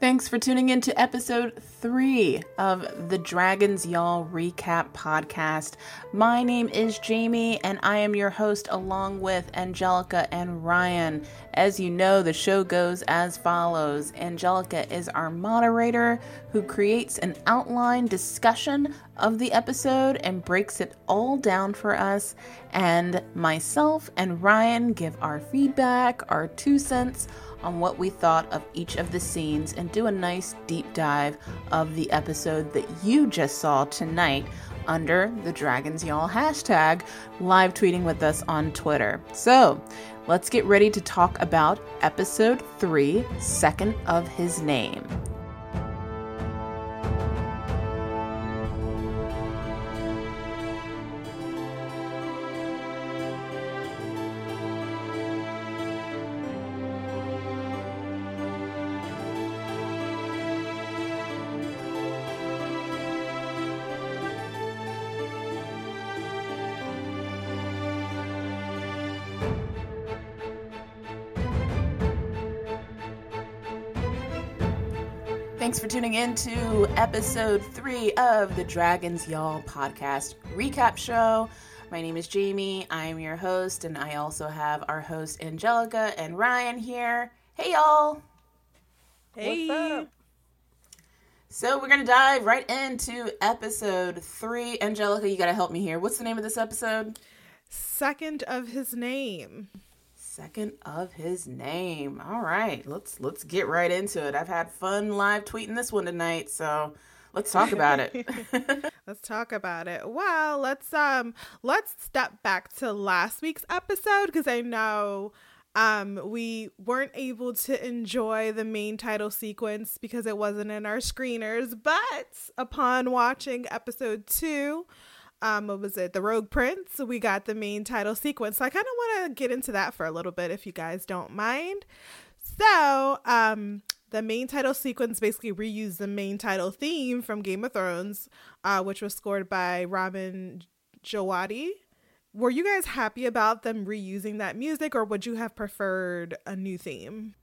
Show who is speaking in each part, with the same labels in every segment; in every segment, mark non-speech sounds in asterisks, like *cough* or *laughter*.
Speaker 1: Thanks for tuning in to episode three of the Dragons Y'all Recap podcast. My name is Jamie, and I am your host along with Angelica and Ryanne. As you know, the show goes as follows Angelica is our moderator who creates an outline discussion of the episode and breaks it all down for us. And myself and Ryanne give our feedback, our two cents on what we thought of each of the scenes and do a nice deep dive of the episode that you just saw tonight under the Dragons Y'all hashtag, live tweeting with us on Twitter. So let's get ready to talk about episode three, second of his name. Thanks for tuning in to episode three of the Dragons Y'all podcast recap show. My name is Jamie. I am your host, and I also have our host Angelica and Ryanne here. Hey, y'all.
Speaker 2: Hey.
Speaker 1: So we're gonna dive right into episode three. Angelica, you gotta help me here. What's the name of this episode?
Speaker 2: Second of his name
Speaker 1: second of his name. All right, let's let's get right into it. I've had fun live tweeting this one tonight, so let's talk about it. *laughs* *laughs*
Speaker 2: let's talk about it. Well, let's um let's step back to last week's episode because I know um we weren't able to enjoy the main title sequence because it wasn't in our screeners, but upon watching episode 2, um what was it? The rogue prince. We got the main title sequence. So i kind of want to get into that for a little bit if you guys don't mind. So um the main title sequence basically reused the main title theme from game of thrones uh, which was scored by ramin djawadi were you guys happy about them reusing that music or would you have preferred a new theme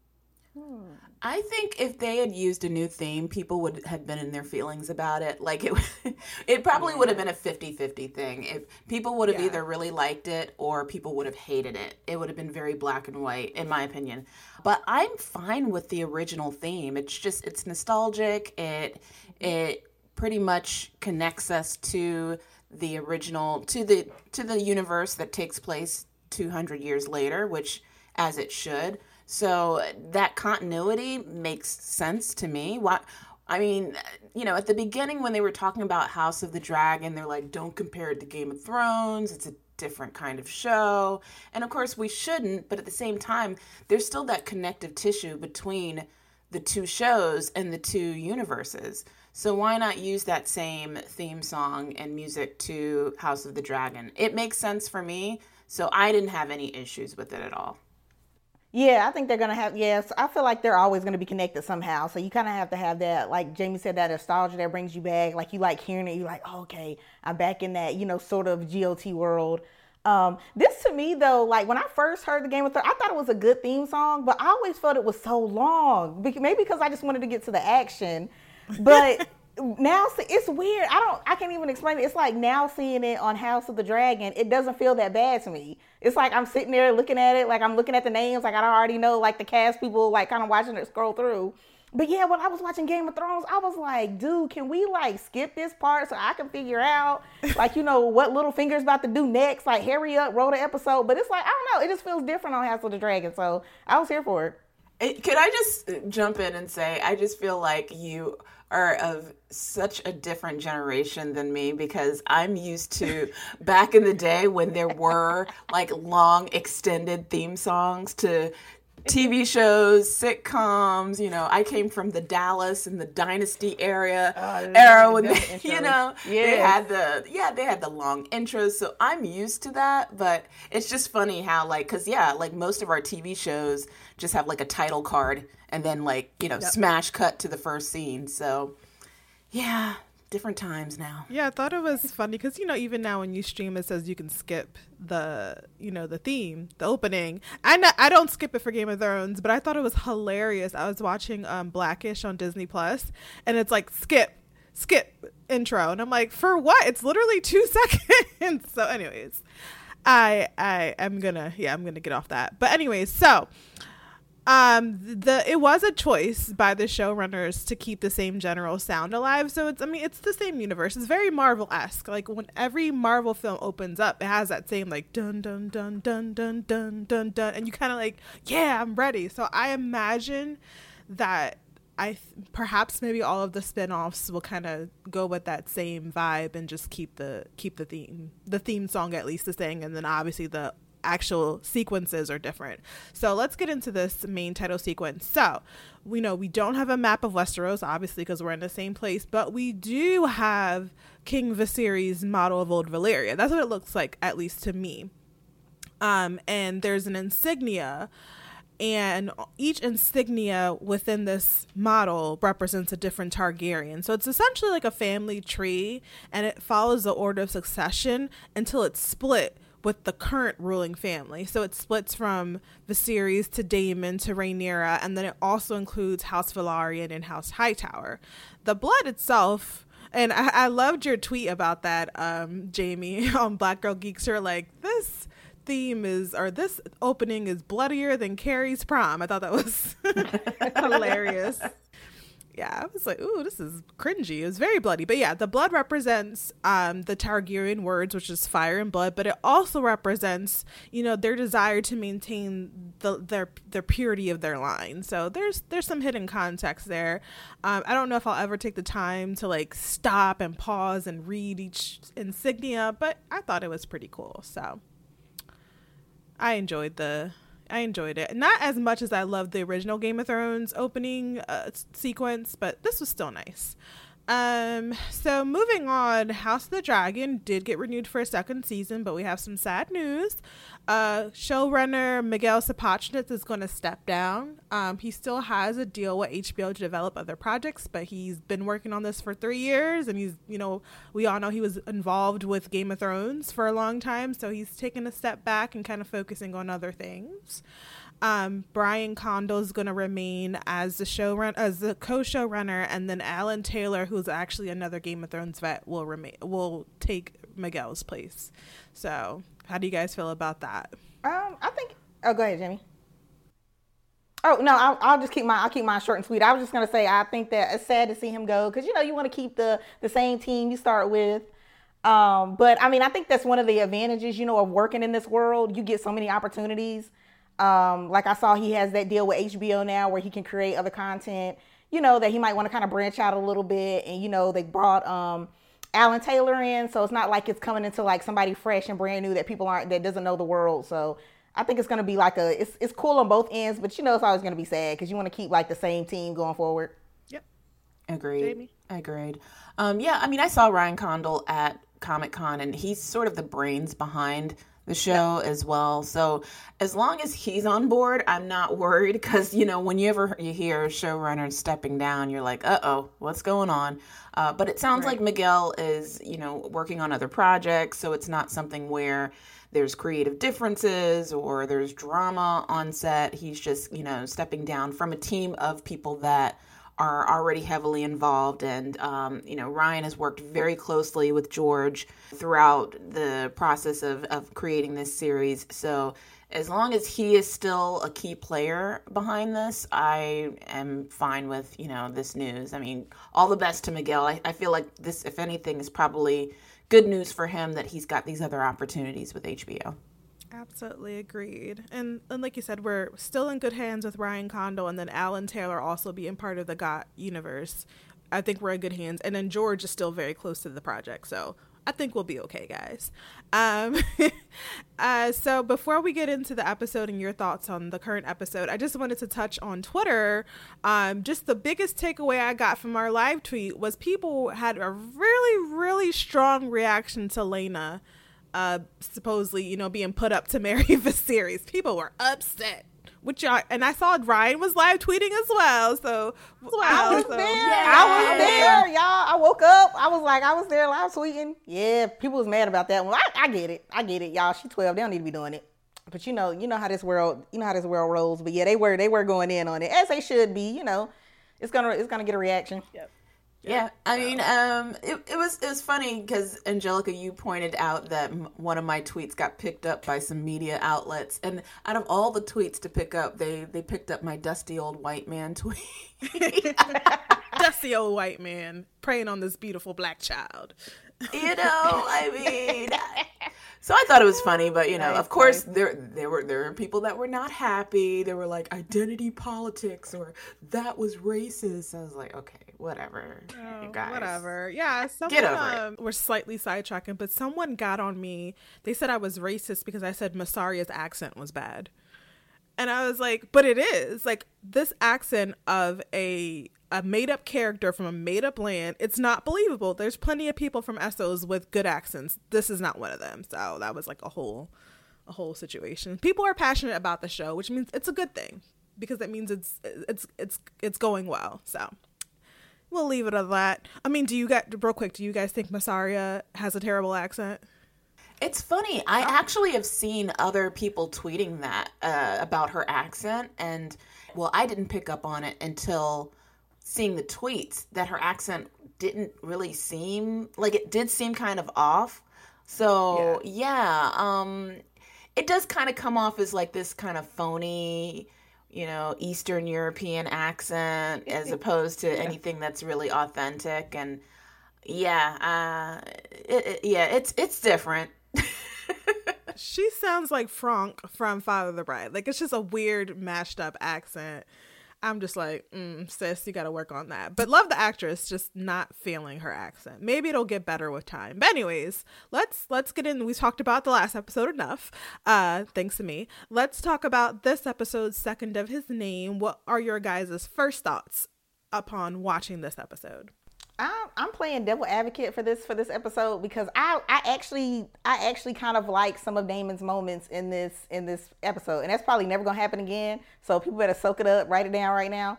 Speaker 2: Hmm.
Speaker 1: I think if they had used a new theme, people would have been in their feelings about it. Like it *laughs* it probably yeah. would have been a 50-50 thing. If people would have yeah. either really liked it or people would have hated it. It would have been very black and white in my opinion. But I'm fine with the original theme. It's just it's nostalgic. It it pretty much connects us to the original to the to the universe that takes place 200 years later, which as it should. So that continuity makes sense to me. Why? I mean, you know, at the beginning when they were talking about House of the Dragon, they're like, don't compare it to Game of Thrones. It's a different kind of show. And of course, we shouldn't, but at the same time, there's still that connective tissue between the two shows and the two universes. So why not use that same theme song and music to House of the Dragon? It makes sense for me, so I didn't have any issues with it at all.
Speaker 3: Yeah, I think they're gonna have. Yes, I feel like they're always gonna be connected somehow. So you kind of have to have that, like Jamie said, that nostalgia that brings you back. Like you like hearing it, you're like, oh, okay, I'm back in that, you know, sort of GOT world. Um, this to me though, like when I first heard the Game of Thrones, I thought it was a good theme song, but I always felt it was so long. Maybe because I just wanted to get to the action, but. *laughs* now it's weird. I don't. I can't even explain it. It's like now seeing it on House of the Dragon, it doesn't feel that bad to me. It's like I'm sitting there looking at it, like I'm looking at the names, like I already know, like the cast people, like kind of watching it scroll through. But yeah, when I was watching Game of Thrones, I was like, dude, can we like skip this part so I can figure out, *laughs* like, you know, what Littlefinger's about to do next? Like, hurry up, roll the episode. But it's like, I don't know, it just feels different on House of the Dragon. So I was here for it.
Speaker 1: it can I just jump in and say, I just feel like you are of such a different generation than me because I'm used to back in the day when there were like long extended theme songs to TV shows, sitcoms. You know, I came from the Dallas and the Dynasty area oh, era when they, *laughs* you know yes. they had the yeah they had the long intros. So I'm used to that, but it's just funny how like because yeah like most of our TV shows just have like a title card and then like you know yep. smash cut to the first scene. So yeah, different times now.
Speaker 2: Yeah, I thought it was funny because you know even now when you stream it says you can skip the you know the theme, the opening. I know, I don't skip it for Game of Thrones, but I thought it was hilarious. I was watching um Blackish on Disney Plus, and it's like skip, skip intro, and I'm like, for what? It's literally two *laughs* seconds. so, anyways, I I am gonna yeah I'm gonna get off that. But anyways, so um the it was a choice by the showrunners to keep the same general sound alive. So it's i mean it's the same universe. It's very marvel-esque. Like when every marvel film opens up it has that same like dun dun dun dun dun dun dun dun and you kind of like yeah i'm ready. So i imagine that i th- perhaps maybe all of the spin-offs will kind of go with that same vibe and just keep the keep the theme the theme song at least the thing and then obviously the actual sequences are different. So let's get into this main title sequence. So we know we don't have a map of Westeros, obviously, because we're in the same place, but we do have King Viserys' model of Old Valyria. That's what it looks like, at least to me. Um, and there's an insignia and each insignia within this model represents a different Targaryen. So it's essentially like a family tree and it follows the order of succession until it's split with the current ruling family. So it splits from Viserys to Daemon to Rhaenyra, and then it also includes House Velaryon and House Hightower. The blood itself, and I, I loved your tweet about that, um, Jamie, *laughs* on Black Girl Geeks. You're like, this theme is, or this opening is bloodier than Carrie's prom. I thought that was *laughs* *laughs* hilarious yeah, I was like, ooh, this is cringy. It was very bloody. But yeah, the blood represents um, the Targaryen words, which is fire and blood, but it also represents, you know, their desire to maintain the their their purity of their line. So there's there's some hidden context there. Um, I don't know if I'll ever take the time to like stop and pause and read each insignia, but I thought it was pretty cool. So I enjoyed the I enjoyed it. Not as much as I loved the original Game of Thrones opening uh, sequence, but this was still nice. Um, so moving on, House of the Dragon did get renewed for a second season, but we have some sad news. Uh, showrunner Miguel Sapochnik is going to step down. Um, he still has a deal with HBO to develop other projects, but he's been working on this for three years, and he's, you know, we all know he was involved with Game of Thrones for a long time, so he's taking a step back and kind of focusing on other things. Um, Ryan Condal is going to remain as the showrunner, as the co-showrunner, and then Alan Taylor, who's actually another Game of Thrones vet, will remain will take Miguel's place. So, how do you guys feel about that?
Speaker 3: Um, I think. Oh, go ahead, Jamie. Oh no, I'll, I'll, just keep my I'll keep mine short and sweet. I was just gonna say I think that it's sad to see him go because you know you want to keep the the same team you start with. Um, but I mean I think that's one of the advantages you know of working in this world. You get so many opportunities um, like I saw he has that deal with HBO now where he can create other content, you know, that he might want to kind of branch out a little bit. And, you know, they brought um, Alan Taylor in. So it's not like it's coming into like somebody fresh and brand new that people aren't, that doesn't know the world. So I think it's going to be like a, it's, it's cool on both ends, but you know, it's always going to be sad because you want to keep like the same team going forward.
Speaker 2: Yep.
Speaker 1: Agreed. Jamie? Agreed. Um, yeah, I mean, I saw Ryan Condal at Comic Con and he's sort of the brains behind the show yeah. as well. So as long as he's on board, I'm not worried because you know when you ever you hear showrunners stepping down, you're like, uh oh, what's going on? Uh, but it sounds right. like Miguel is you know working on other projects, so it's not something where there's creative differences or there's drama on set. He's just you know stepping down from a team of people that are already heavily involved. And, um, you know, Ryan has worked very closely with George throughout the process of, of creating this series. So, as long as he is still a key player behind this, I am fine with, you know, this news. I mean, all the best to Miguel. I, I feel like this, if anything, is probably good news for him that he's got these other opportunities with HBO.
Speaker 2: Absolutely agreed. And and like you said, we're still in good hands with Ryan Condal and then Alan Taylor also being part of the GOT universe. I think we're in good hands. And then George is still very close to the project. So I think we'll be okay, guys. Um, *laughs* uh, so before we get into the episode and your thoughts on the current episode, I just wanted to touch on Twitter. Um, just the biggest takeaway I got from our live tweet was people had a really, really strong reaction to Laena uh, supposedly, you know, being put up to marry *laughs* Viserys. People were upset which y'all, and I saw Ryanne was live tweeting as well. So
Speaker 3: wow, I was so, there. Yeah. I was there, y'all. I woke up. I was like, I was there live tweeting. Yeah, people was mad about that one. I, I get it. I get it, y'all. She twelve. They don't need to be doing it. But you know, you know how this world, you know how this world rolls. But yeah, they were they were going in on it as they should be. You know, it's gonna it's gonna get a reaction.
Speaker 1: Yep. Yeah, I mean, um, it, it was it was funny because Angelica, you pointed out that m- one of my tweets got picked up by some media outlets, and out of all the tweets to pick up, they they picked up my dusty old white man *laughs* tweet. *laughs*
Speaker 2: dusty old white man preying on this beautiful black child.
Speaker 1: You know, I mean, *laughs* so I thought it was funny, but you know, nice, of course, nice. there there were there were people that were not happy. They were like identity politics or that was racist. I was like, okay, whatever, oh, guys,
Speaker 2: whatever. Yeah, someone, get over um, it. We're slightly sidetracking, but someone got on me. They said I was racist because I said Mysaria's accent was bad. And I was like, but it is. Like this accent of a a made up character from a made up land, it's not believable. There's plenty of people from Essos with good accents. This is not one of them. So that was like a whole a whole situation. People are passionate about the show, which means it's a good thing because that means it's it's it's it's going well. So we'll leave it at that. I mean, do you guys real quick, do you guys think Mysaria has a terrible accent?
Speaker 1: It's funny. I actually have seen other people tweeting that uh, about her accent, and well, I didn't pick up on it until seeing the tweets that her accent didn't really seem like it did seem kind of off. So yeah, yeah um, it does kind of come off as like this kind of phony, you know, Eastern European accent as *laughs* opposed to yeah. anything that's really authentic. And yeah, uh, it, it, yeah, it's it's different. *laughs*
Speaker 2: she sounds like Franck from Father the Bride. Like it's just a weird mashed up accent. I'm just like, mm, sis, you got to work on that. But love the actress, just not feeling her accent. Maybe it'll get better with time. But anyways, let's let's get in. We talked about the last episode enough. Uh, thanks to me. Let's talk about this episode's second of his name. What are your guys' first thoughts upon watching this episode?
Speaker 3: I'm, playing devil advocate for this for this episode because I I actually I actually kind of like some of Daemon's moments in this in this episode, and that's probably never gonna happen again. So people better soak it up, write it down right now,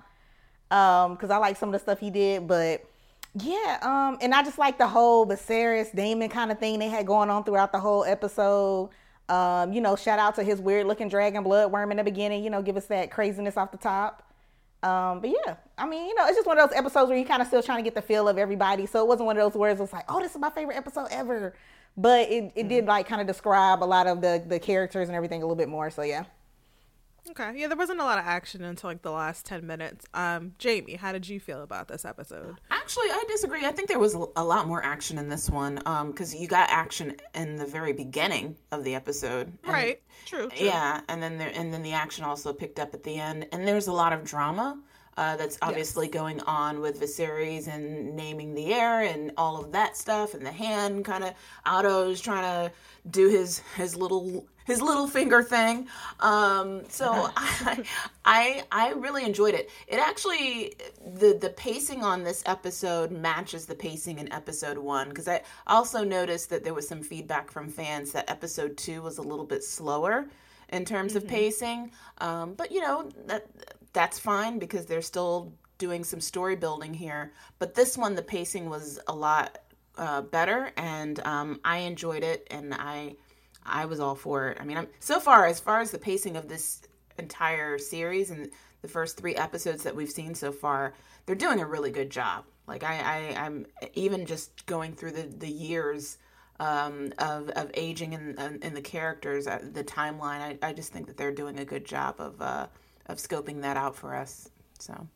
Speaker 3: um, because I like some of the stuff he did. But yeah, um, and I just like the whole Viserys Damon kind of thing they had going on throughout the whole episode. Um, you know, shout out to his weird looking dragon blood worm in the beginning. You know, give us that craziness off the top. Um, but yeah, I mean, you know, it's just one of those episodes where you kind of still trying to get the feel of everybody. So it wasn't one of those words. It's like, oh, this is my favorite episode ever. But it, it mm-hmm. did like kind of describe a lot of the the characters and everything a little bit more. So yeah.
Speaker 2: Okay. Yeah, there wasn't a lot of action until like the last 10 minutes. Um, Jamie, how did you feel about this episode?
Speaker 1: Actually, I disagree. I think there was a lot more action in this one because um, you got action in the very beginning of the episode.
Speaker 2: And, right. True,
Speaker 1: true. Yeah, and then there, and then the action also picked up at the end and there's a lot of drama. Uh, that's obviously yes. going on with Viserys and naming the heir and all of that stuff, and the hand kind of Otto's trying to do his his little his little finger thing. Um, so *laughs* I, I I really enjoyed it. It actually the the pacing on this episode matches the pacing in episode one because I also noticed that there was some feedback from fans that episode two was a little bit slower in terms mm-hmm. of pacing. Um, but you know that that's fine because they're still doing some story building here. But this one, the pacing was a lot uh, better, and um, I enjoyed it, and I I was all for it. I mean, I'm so far as far as the pacing of this entire series and the first three episodes that we've seen so far, they're doing a really good job. Like I, I I'm even just going through the the years um, of of aging in in the characters, uh, the timeline. I, I just think that they're doing a good job of. Uh, of scoping that out for us. So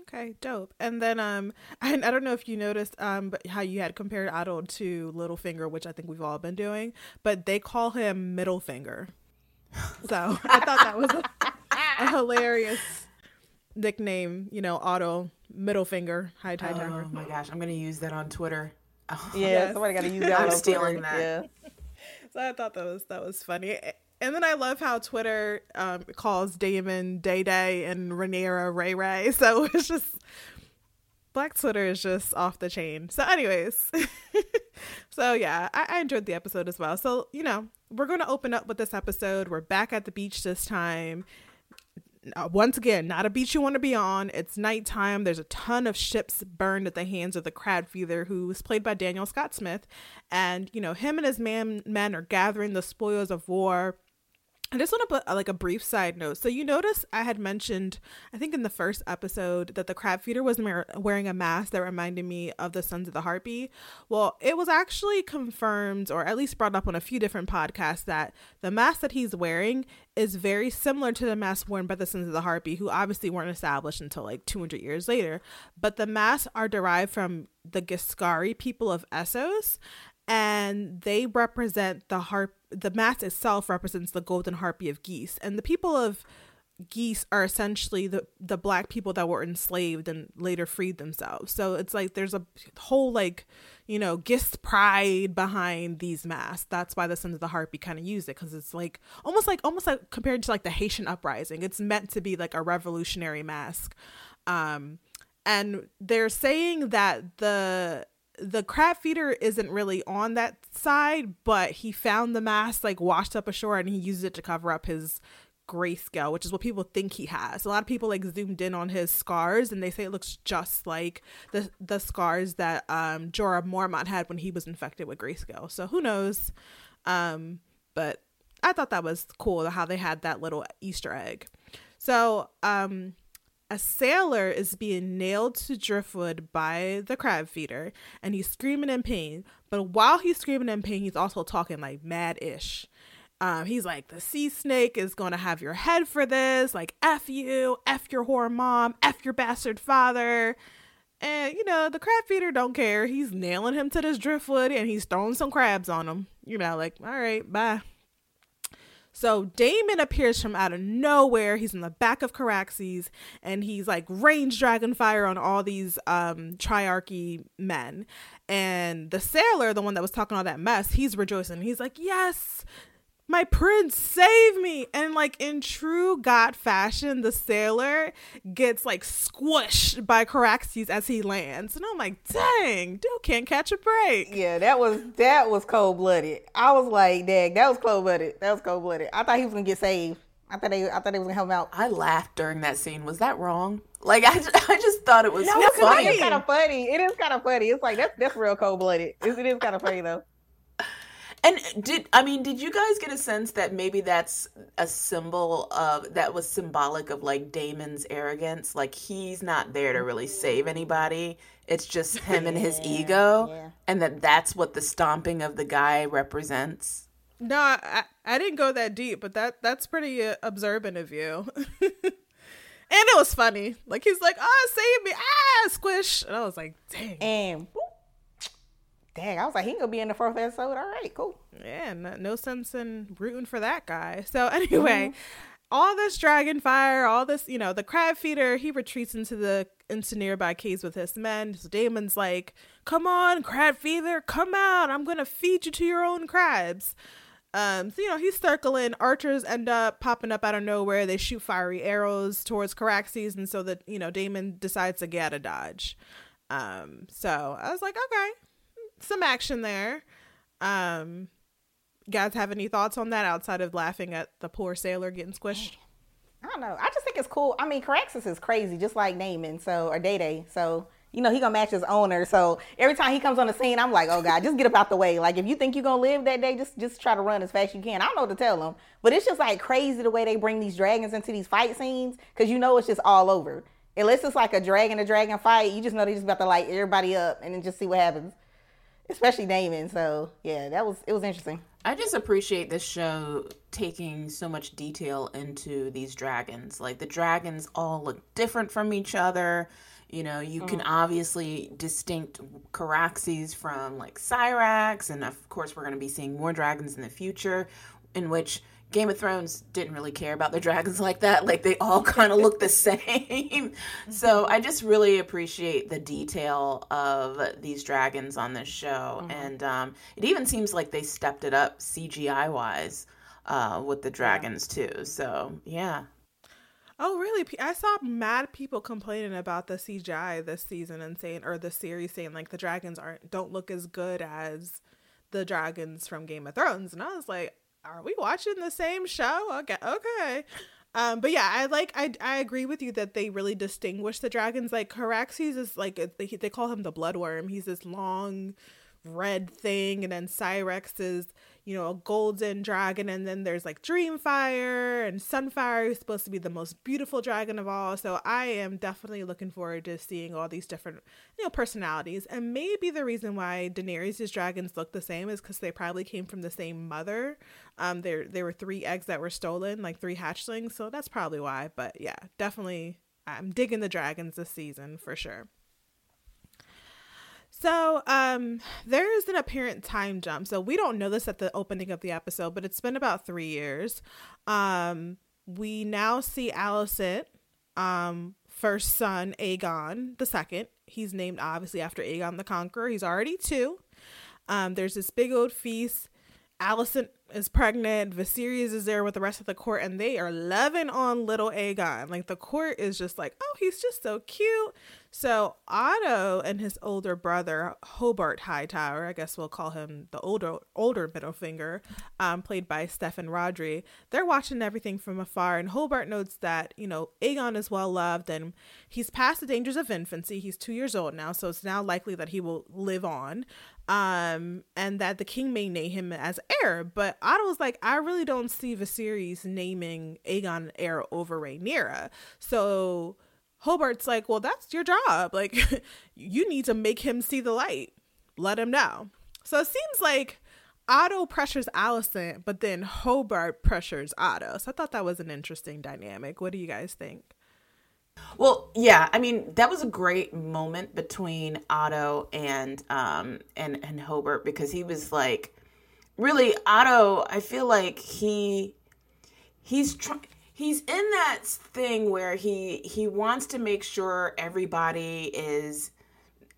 Speaker 2: Okay, dope. And then um *laughs* I, I don't know if you noticed um but how you had compared Otto to Littlefinger, which I think we've all been doing, but they call him Middle Finger. *laughs* So I thought that was a, *laughs* a, hilarious nickname, you know, Otto Middle Finger, High Tide
Speaker 1: Oh my gosh, I'm gonna use that on Twitter.
Speaker 3: Oh, yeah, yes. somebody gotta use that. I'm stealing Twitter. that. Yeah.
Speaker 2: So I thought that was that was funny. And then I love how Twitter um, calls Daemon Day Day and Rhaenyra Ray Ray. So *laughs* it's just Black Twitter is just off the chain. So, anyways, *laughs* so yeah, I, I, enjoyed the episode as well. So, you know, we're going to open up with this episode. We're back at the beach this time. uh, once again, not a beach you want to be on. It's nighttime. There's a ton of ships burned at the hands of the crab feeder, who was played by Daniel Scott Smith. And, you know, him and his man, men are gathering the spoils of war I just want to put uh, like a brief side note. So you notice I had mentioned, I think in the first episode, that the crab feeder was wearing a mask that reminded me of the Sons of the Harpy. Well, it was actually confirmed, or at least brought up on a few different podcasts, that the mask that he's wearing is very similar to the mask worn by the Sons of the Harpy, who obviously weren't established until like 200 years later. But the masks are derived from the Giscari people of Essos, and they represent the harp the mask itself represents the golden harpy of Ghis. And the people of Ghis are essentially the the black people that were enslaved and later freed themselves. So it's like there's a whole like you know Ghis pride behind these masks. That's why the sons of the harpy kind of use it because it's like almost like almost like compared to like the haitian uprising. It's meant to be like a revolutionary mask. Um and they're saying that the the crab feeder isn't really on that side, but he found the mask like washed up ashore and he used it to cover up his grayscale, which is what people think he has. A lot of people like zoomed in on his scars and they say it looks just like the the scars that um Jorah Mormont had when he was infected with grayscale. So who knows? Um, but I thought that was cool how they had that little Easter egg. So um a sailor is being nailed to driftwood by the crab feeder and he's screaming in pain. But while he's screaming in pain, he's also talking like mad ish. Um, he's like, the sea snake is going to have your head for this. Like, F you, F your whore mom, F your bastard father. And, you know, the crab feeder don't care. He's nailing him to this driftwood and he's throwing some crabs on him. You know, like, all right, bye. So Daemon appears from out of nowhere. He's in the back of Caraxes and he's like range dragon fire on all these um triarchy men. And the sailor, the one that was talking all that mess, he's rejoicing. He's like, Yes, my prince save me and like in true god fashion the sailor gets like squished by caraxes as he lands and i'm like dang dude can't catch a break
Speaker 3: yeah that was that was cold-blooded i was like dang that was cold-blooded that was cold-blooded i thought he was gonna get saved I thought they, I thought they was gonna help him out.
Speaker 1: I laughed during that scene. Was that wrong? Like I, I just thought it was no,
Speaker 3: funny. It's kind of funny. It is kind of funny. It's like that's that's real cold blooded. It, it is kind of funny though.
Speaker 1: And did I mean did you guys get a sense that maybe that's a symbol of that was symbolic of like Daemon's arrogance? Like he's not there to really save anybody. It's just *laughs* him and his ego, yeah. and that that's what the stomping of the guy represents.
Speaker 2: No, I, I didn't go that deep, but that that's pretty uh, observant of you. *laughs* and it was funny. Like he's like, "Oh, save me!" Ah, squish, and I was like, "Dang!"
Speaker 3: And Dang, I was like, he gonna be in the fourth episode. All right, cool.
Speaker 2: Yeah, no, no sense in rooting for that guy. So *laughs* anyway, mm-hmm. all this dragon fire, all this, you know, the crab feeder, he retreats into the into nearby caves with his men. So Daemon's like, "Come on, crab feeder, come out! I'm gonna feed you to your own crabs." Um, so you know he's circling. Archers end up popping up out of nowhere. They shoot fiery arrows towards Caraxes, and so that you know Damon decides to get a dodge. Um, so I was like, okay, some action there. Um, guys have any thoughts on that outside of laughing at the poor sailor getting squished?
Speaker 3: I don't know. I just think it's cool. I mean, Caraxes is crazy, just like Daemon, so or Day Day. So you know he gonna match his owner. So every time he comes on the scene, I'm like, oh god, just get up out the way. Like if you think you're gonna live that day, just just try to run as fast as you can. I don't know what to tell them, but it's just like crazy the way they bring these dragons into these fight scenes because you know it's just all over. Unless it's like a dragon a dragon fight, you just know they just about to light everybody up and then just see what happens especially Daemon. So yeah, that was it was interesting.
Speaker 1: I just appreciate this show taking so much detail into these dragons. Like the dragons all look different from each other. You know, you mm-hmm. can obviously distinct Caraxes from like Syrax, and of course, we're going to be seeing more dragons in the future, in which Game of Thrones didn't really care about the dragons *laughs* like that. Like they all *laughs* kind of look the same. so I just really appreciate the detail of these dragons on this show, mm-hmm. and um, it even seems like they stepped it up CGI wise uh, with the dragons too. So yeah.
Speaker 2: Oh really? I saw mad people complaining about the CGI this season and saying, or the series saying like the dragons aren't don't look as good as the dragons from Game of Thrones, and I was like, are we watching the same show? Okay, okay. Um, but yeah, I like I I agree with you that they really distinguish the dragons. Like Caraxes is like they they call him the bloodworm. He's this long red thing, and then Syrax is you know, a golden dragon, and then there's like Dreamfyre and Sunfyre, who's supposed to be the most beautiful dragon of all. So I am definitely looking forward to seeing all these different, you know, personalities. And maybe the reason why Daenerys' dragons look the same is because they probably came from the same mother. Um, there there were three eggs that were stolen, like three hatchlings, so that's probably why. But yeah, definitely, I'm digging the dragons this season for sure. So, um, there is an apparent time jump. So we don't know this at the opening of the episode, but it's been about three years. Um, we now see Alicent, um, first son Aegon the second. He's named obviously after Aegon the Conqueror. He's already two. Um, there's this big old feast. Alicent is pregnant. Viserys is there with the rest of the court, and they are loving on little Aegon. Like the court is just like, oh, he's just so cute. So Otto and his older brother Hobart Hightower, I guess we'll call him the older older middle finger, um, played by Steffan Rhodri. They're watching everything from afar, and Hobart notes that you know Aegon is well loved and he's past the dangers of infancy. He's two years old now, so it's now likely that he will live on, um, and that the king may name him as heir. But Otto's like, I really don't see Viserys naming Aegon heir over Rhaenyra, so Hobart's like, well, that's your job. *laughs* Like, you need to make him see the light. Let him know. So it seems like Otto pressures Alicent, but then Hobart pressures Otto. So I thought that was an interesting dynamic. What do you guys think?
Speaker 1: Well, yeah, I mean that was a great moment between Otto and um and and Hobart because he was like really Otto. I feel like he he's trying he's in that thing where he he wants to make sure everybody is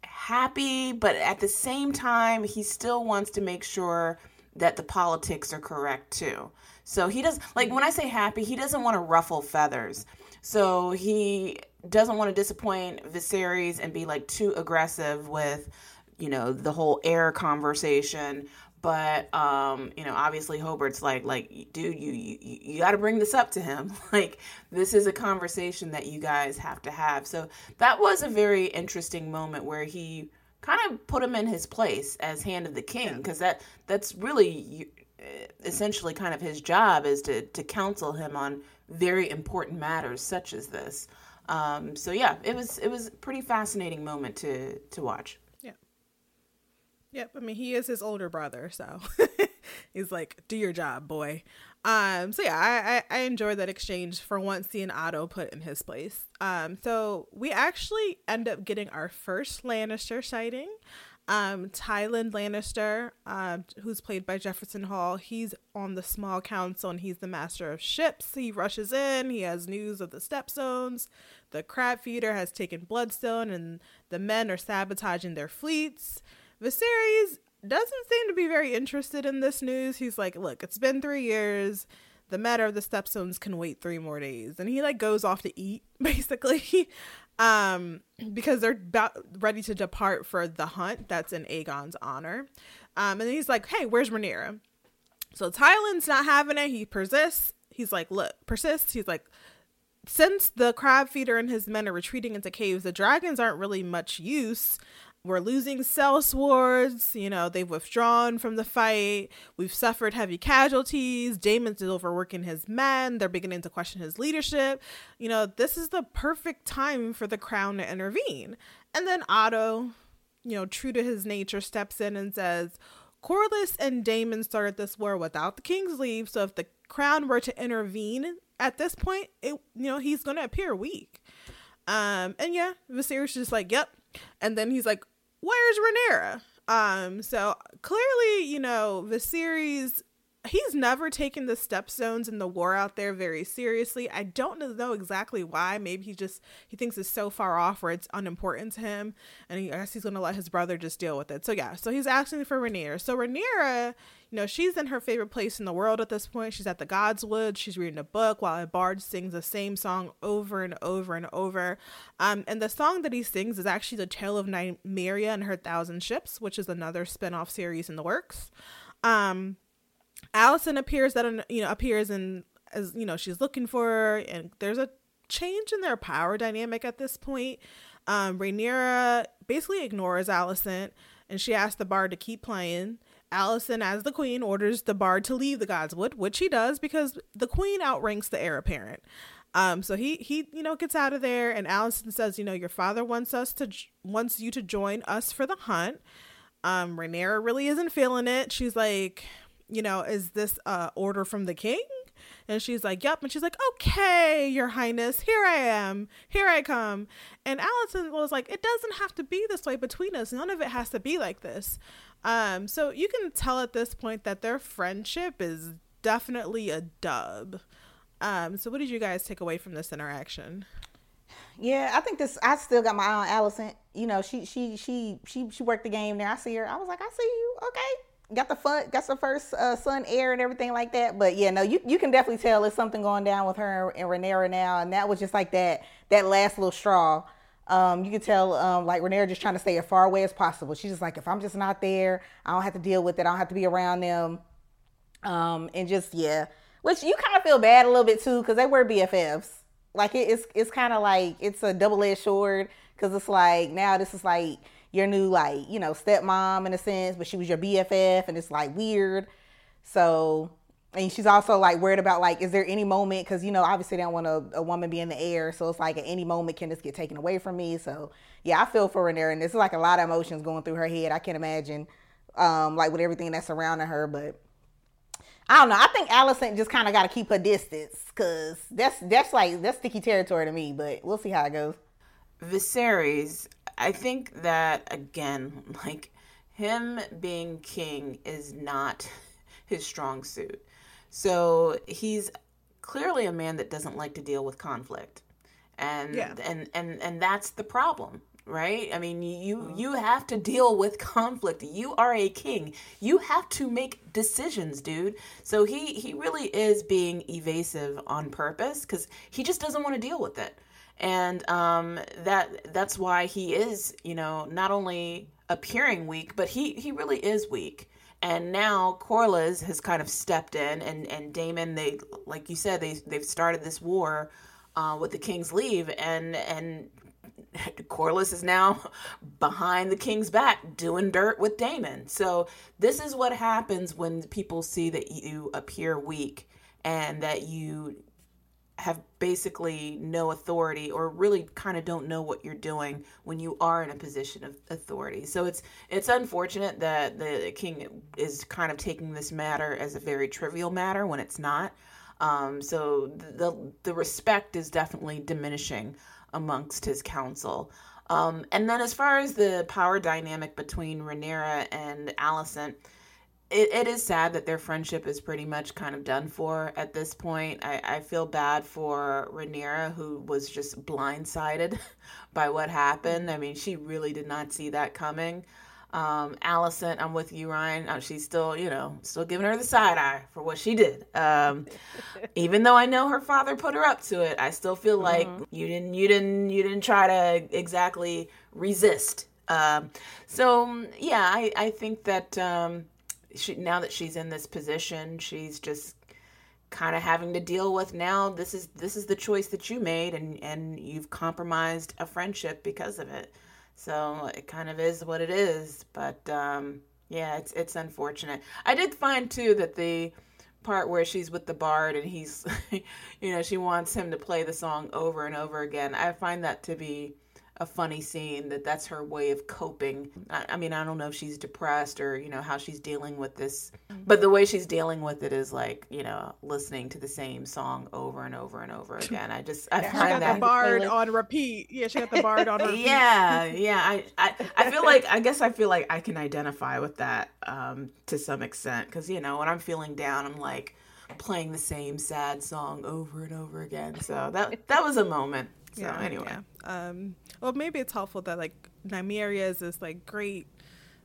Speaker 1: happy but at the same time he still wants to make sure that the politics are correct too. So he does like when i say happy he doesn't want to ruffle feathers. So he doesn't want to disappoint Viserys and be like too aggressive with you know the whole heir conversation but um you know obviously hobart's like like dude you you, you got to bring this up to him. *laughs* Like this is a conversation that you guys have to have. So that was a very interesting moment where he kind of put him in his place as hand of the king because that that's really essentially kind of his job is to to counsel him on very important matters such as this. Um so yeah it was it was a pretty fascinating moment to to watch
Speaker 2: Yep. I mean, he is his older brother, so *laughs* he's like, "Do your job, boy." Um. So yeah, I, I I enjoyed that exchange for once seeing Otto put in his place. Um. So we actually end up getting our first Lannister sighting. Um, Tyland Lannister, um, who's played by Jefferson Hall, he's on the small council and he's the master of ships. He rushes in, he has news of the stepstones. The crab feeder has taken Bloodstone, and the men are sabotaging their fleets. Viserys doesn't seem to be very interested in this news. He's like, look, it's been three years. The matter of the stepstones can wait three more days. And he like goes off to eat, *laughs* basically. um, because they're about ready to depart for the hunt that's in Aegon's honor. Um, and he's like, hey, where's Rhaenyra? So Tyland's not having it. He persists. He's like, look, persists. He's like, since the crab feeder and his men are retreating into caves, the dragons aren't really much use we're losing sellswords. You know, they've withdrawn from the fight. We've suffered heavy casualties. Daemon's overworking his men. They're beginning to question his leadership. You know, this is the perfect time for the crown to intervene. And then Otto, you know, true to his nature, steps in and says, Corlys and Daemon started this war without the king's leave. So if the crown were to intervene at this point, it you know, he's gonna appear weak. Um, and yeah, Viserys is just like, yep. And then he's like, where's Rhaenyra? Um, so clearly, you know, Viserys he's never taken the stepstones and the war out there very seriously. I don't know exactly why. Maybe he just he thinks it's so far off or it's unimportant to him, and he, I guess he's gonna let his brother just deal with it. So yeah, so he's asking for Rhaenyra. So Rhaenyra, you know, she's in her favorite place in the world at this point. She's at the Godswood. She's reading a book while a bard sings the same song over and over and over. Um, and the song that he sings is actually the tale of Nymeria and her thousand ships, which is another spin-off series in the works. Um, Alicent appears that you know appears in as you know she's looking for her, and there's a change in their power dynamic at this point. Um, Rhaenyra basically ignores Alicent, and she asks the bard to keep playing. Alicent, as the queen, orders the bard to leave the Godswood, which he does because the queen outranks the heir apparent. Um, so he he you know gets out of there, and Alicent says, you know, your father wants us to wants you to join us for the hunt. Um, Rhaenyra really isn't feeling it. She's like, you know, is this uh order from the king? And she's like, Yep. And she's like, Okay, Your Highness, here I am. Here I come. And Alicent was like, It doesn't have to be this way between us. None of it has to be like this. Um, so you can tell at this point that their friendship is definitely a dub. Um, so what did you guys take away from this interaction?
Speaker 3: Yeah, I think this. I still got my eye on Alicent. You know, she she she she she worked the game there. I see her. I was like, I see you. Okay, got the fun, got the first uh, son heir and everything like that. But yeah, no, you you can definitely tell there's something going down with her and Rhaenyra now, and that was just like that that last little straw. Um, you can tell um, like Rhaenyra just trying to stay as far away as possible. She's just like, if I'm just not there, I don't have to deal with it. I don't have to be around them. Um, and just yeah, which you kind of feel bad a little bit too because they were BFFs. Like it, it's it's kind of like it's a double edged sword because it's like now this is like your new like you know stepmom in a sense, but she was your BFF and it's like weird. So and she's also like worried about like is there any moment because you know obviously they don't want a, a, woman be in the heir. So it's like at any moment can this get taken away from me? So yeah i feel for her and this is like a lot of emotions going through her head. I can't imagine um like with everything that's surrounding her but i don't know. I think alicent just kind of got to keep her distance because that's that's like that's sticky territory to me but we'll see how it goes.
Speaker 1: Viserys i think that again *laughs* like him being king is not *laughs* his strong suit so he's clearly a man that doesn't like to deal with conflict. And yeah. and and and that's the problem, right? I mean, you mm-hmm. you have to deal with conflict. You are a king. You have to make decisions, dude. So he he really is being evasive on purpose cuz he just doesn't want to deal with it. And um that that's why he is, you know, not only appearing weak, but he he really is weak and now Corlys has kind of stepped in, and and Daemon, they like you said, they they've started this war uh, with the King's Leave, and and *laughs* Corlys is now *laughs* behind the king's back doing dirt with Daemon. So this is what happens when people see that you appear weak and that you have basically no authority or really kind of don't know what you're doing when you are in a position of authority. So it's it's unfortunate that the king is kind of taking this matter as a very trivial matter when it's not. Um, so the the respect is definitely diminishing amongst his council. Um, and then as far as the power dynamic between Rhaenyra and Alicent, it, it is sad that their friendship is pretty much kind of done for at this point. I, I feel bad for Rhaenyra, who was just blindsided *laughs* by what happened. I mean, she really did not see that coming. Um, Alicent, I'm with you, Ryanne. Uh, she's still, you know, still giving her the side eye for what she did. Um, *laughs* even though I know her father put her up to it, I still feel like mm-hmm. you didn't, you didn't, you didn't try to exactly resist. Um, so yeah, I, I think that um, she now that she's in this position, she's just kind of having to deal with now this is this is the choice that you made and and you've compromised a friendship because of it. So it kind of is what it is but um yeah it's it's unfortunate. I did find too that the part where she's with the bard and he's *laughs* you know she wants him to play the song over and over again i find that to be a funny scene that that's her way of coping. I, I, mean, I don't know if she's depressed or, you know, how she's dealing with this, but the way she's dealing with it is like, you know, listening to the same song over and over and over again. I just, I
Speaker 2: yeah,
Speaker 1: find
Speaker 2: she got
Speaker 1: that
Speaker 2: the bard on repeat. Yeah, she got the bard on *laughs* repeat.
Speaker 1: yeah, yeah. I, I, I feel like, I guess I feel like I can identify with that um, to some extent because, you know, when I'm feeling down, I'm like, playing the same sad song over and over again. So that that was a moment. So yeah, anyway,
Speaker 2: yeah. um, well, maybe it's helpful that like Nymeria is this like great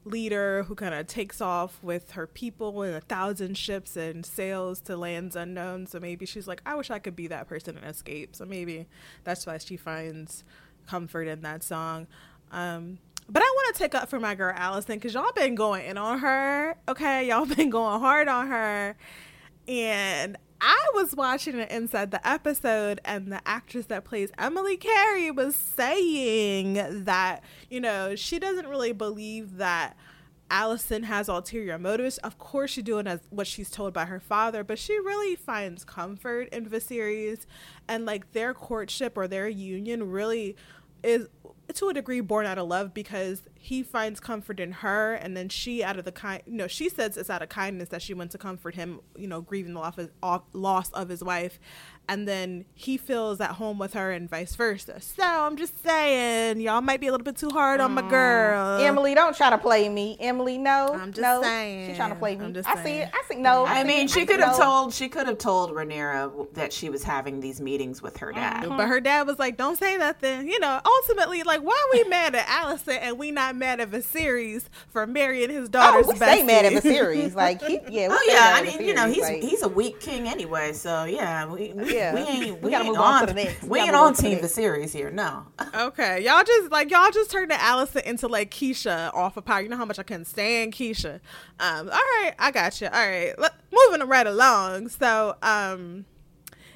Speaker 2: leader who kind of takes off with her people in a thousand ships and sails to lands unknown. So maybe she's like, I wish I could be that person and escape. So maybe that's why she finds comfort in that song. Um, but I want to take up for my girl Alicent because y'all been going in on her. Okay, y'all *laughs* been going hard on her, and I was watching it inside the episode, and the actress that plays Emily Carey was saying that, you know, she doesn't really believe that Alicent has ulterior motives. Of course, she's doing as what she's told by her father, but she really finds comfort in Viserys, and like their courtship or their union really is to a degree born out of love because he finds comfort in her and then she out of the kind you know she says it's out of kindness that she went to comfort him you know grieving the loss of, loss of his wife and then he feels at home with her and vice versa. So I'm just saying, y'all might be a little bit too hard on my mm. girl.
Speaker 3: Emily, don't try to play me. Emily, no.
Speaker 2: I'm just
Speaker 3: no.
Speaker 2: saying.
Speaker 3: She's trying to play me. I see it. I see no.
Speaker 1: I,
Speaker 3: I
Speaker 1: mean,
Speaker 3: it.
Speaker 1: she could have no. told she could have told Rhaenyra that she was having these meetings with her dad.
Speaker 2: Mm-hmm. But her dad was like, "Don't say nothing." You know, ultimately, like, why are we mad at Alicent and we not mad at Viserys for marrying his daughter's oh, we
Speaker 3: bestie? mad at Viserys. Like, he, yeah.
Speaker 1: oh yeah. I mean, you know, he's like, he's a weak king anyway. So yeah, we, yeah. we ain't *laughs* we, gotta move on, on to the next. We, we ain't on team Viserys here. No.
Speaker 2: okay, y'all just like y'all just turned the Alicent into like Keisha off of Power. You know how much I couldn't stand Keisha. Um. All right, I got you. All right, Let, moving right along. So, um.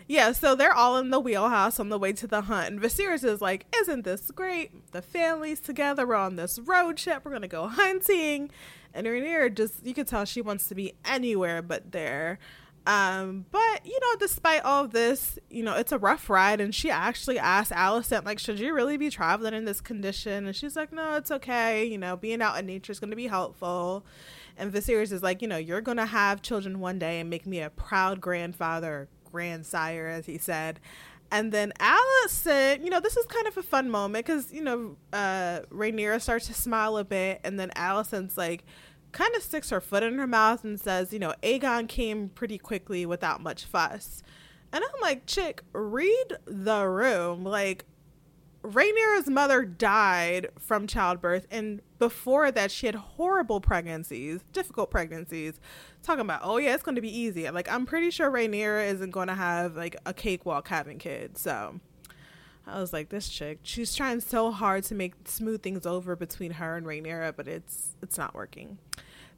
Speaker 2: Yeah, so they're all in the wheelhouse on the way to the hunt. And Viserys is like, Isn't this great? The family's together. We're on this road trip. We're going to go hunting. And Rhaenyra just, you can tell she wants to be anywhere but there. Um, but you know, despite all this, you know, it's a rough ride. And she actually asked Alicent, like, should you really be traveling in this condition? And she's like, no, it's okay. You know, being out in nature is going to be helpful. And Viserys is like, you know, you're going to have children one day and make me a proud grandfather, grandsire, as he said. And then Alicent, you know, this is kind of a fun moment because, you know, uh, Rhaenyra starts to smile a bit. And then Alicent's like, kind of sticks her foot in her mouth and says, you know, Aegon came pretty quickly without much fuss. And I'm like, chick, read the room. Like, Rhaenyra's mother died from childbirth, and before that, she had horrible pregnancies, difficult pregnancies. Talking about, oh yeah, it's going to be easy. Like, I'm pretty sure Rhaenyra isn't going to have like a cakewalk having kids. So, I was like, this chick, she's trying so hard to make smooth things over between her and Rhaenyra, but it's it's not working.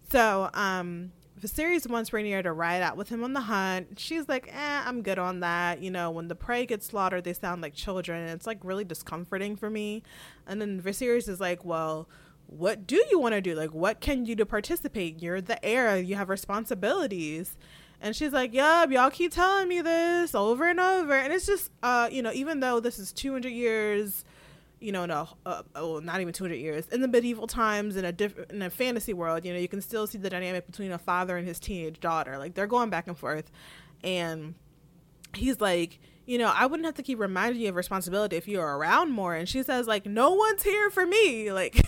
Speaker 2: So, um, Viserys wants Rhaenyra to ride out with him on the hunt. She's like, eh, I'm good on that. You know, when the prey gets slaughtered, they sound like children. It's like really discomforting for me. And then Viserys is like, well, what do you want to do? Like, what can you do to participate? You're the heir. You have responsibilities. And she's like, "Yup, y'all keep telling me this over and over." And it's just, uh, you know, even though this is 200 years, you know, no, uh, oh, not even 200 years in the medieval times in a different in a fantasy world, you know, you can still see the dynamic between a father and his teenage daughter. Like they're going back and forth, and he's like, you know, I wouldn't have to keep reminding you of responsibility if you were around more. And she says, like, no one's here for me. *laughs* Like,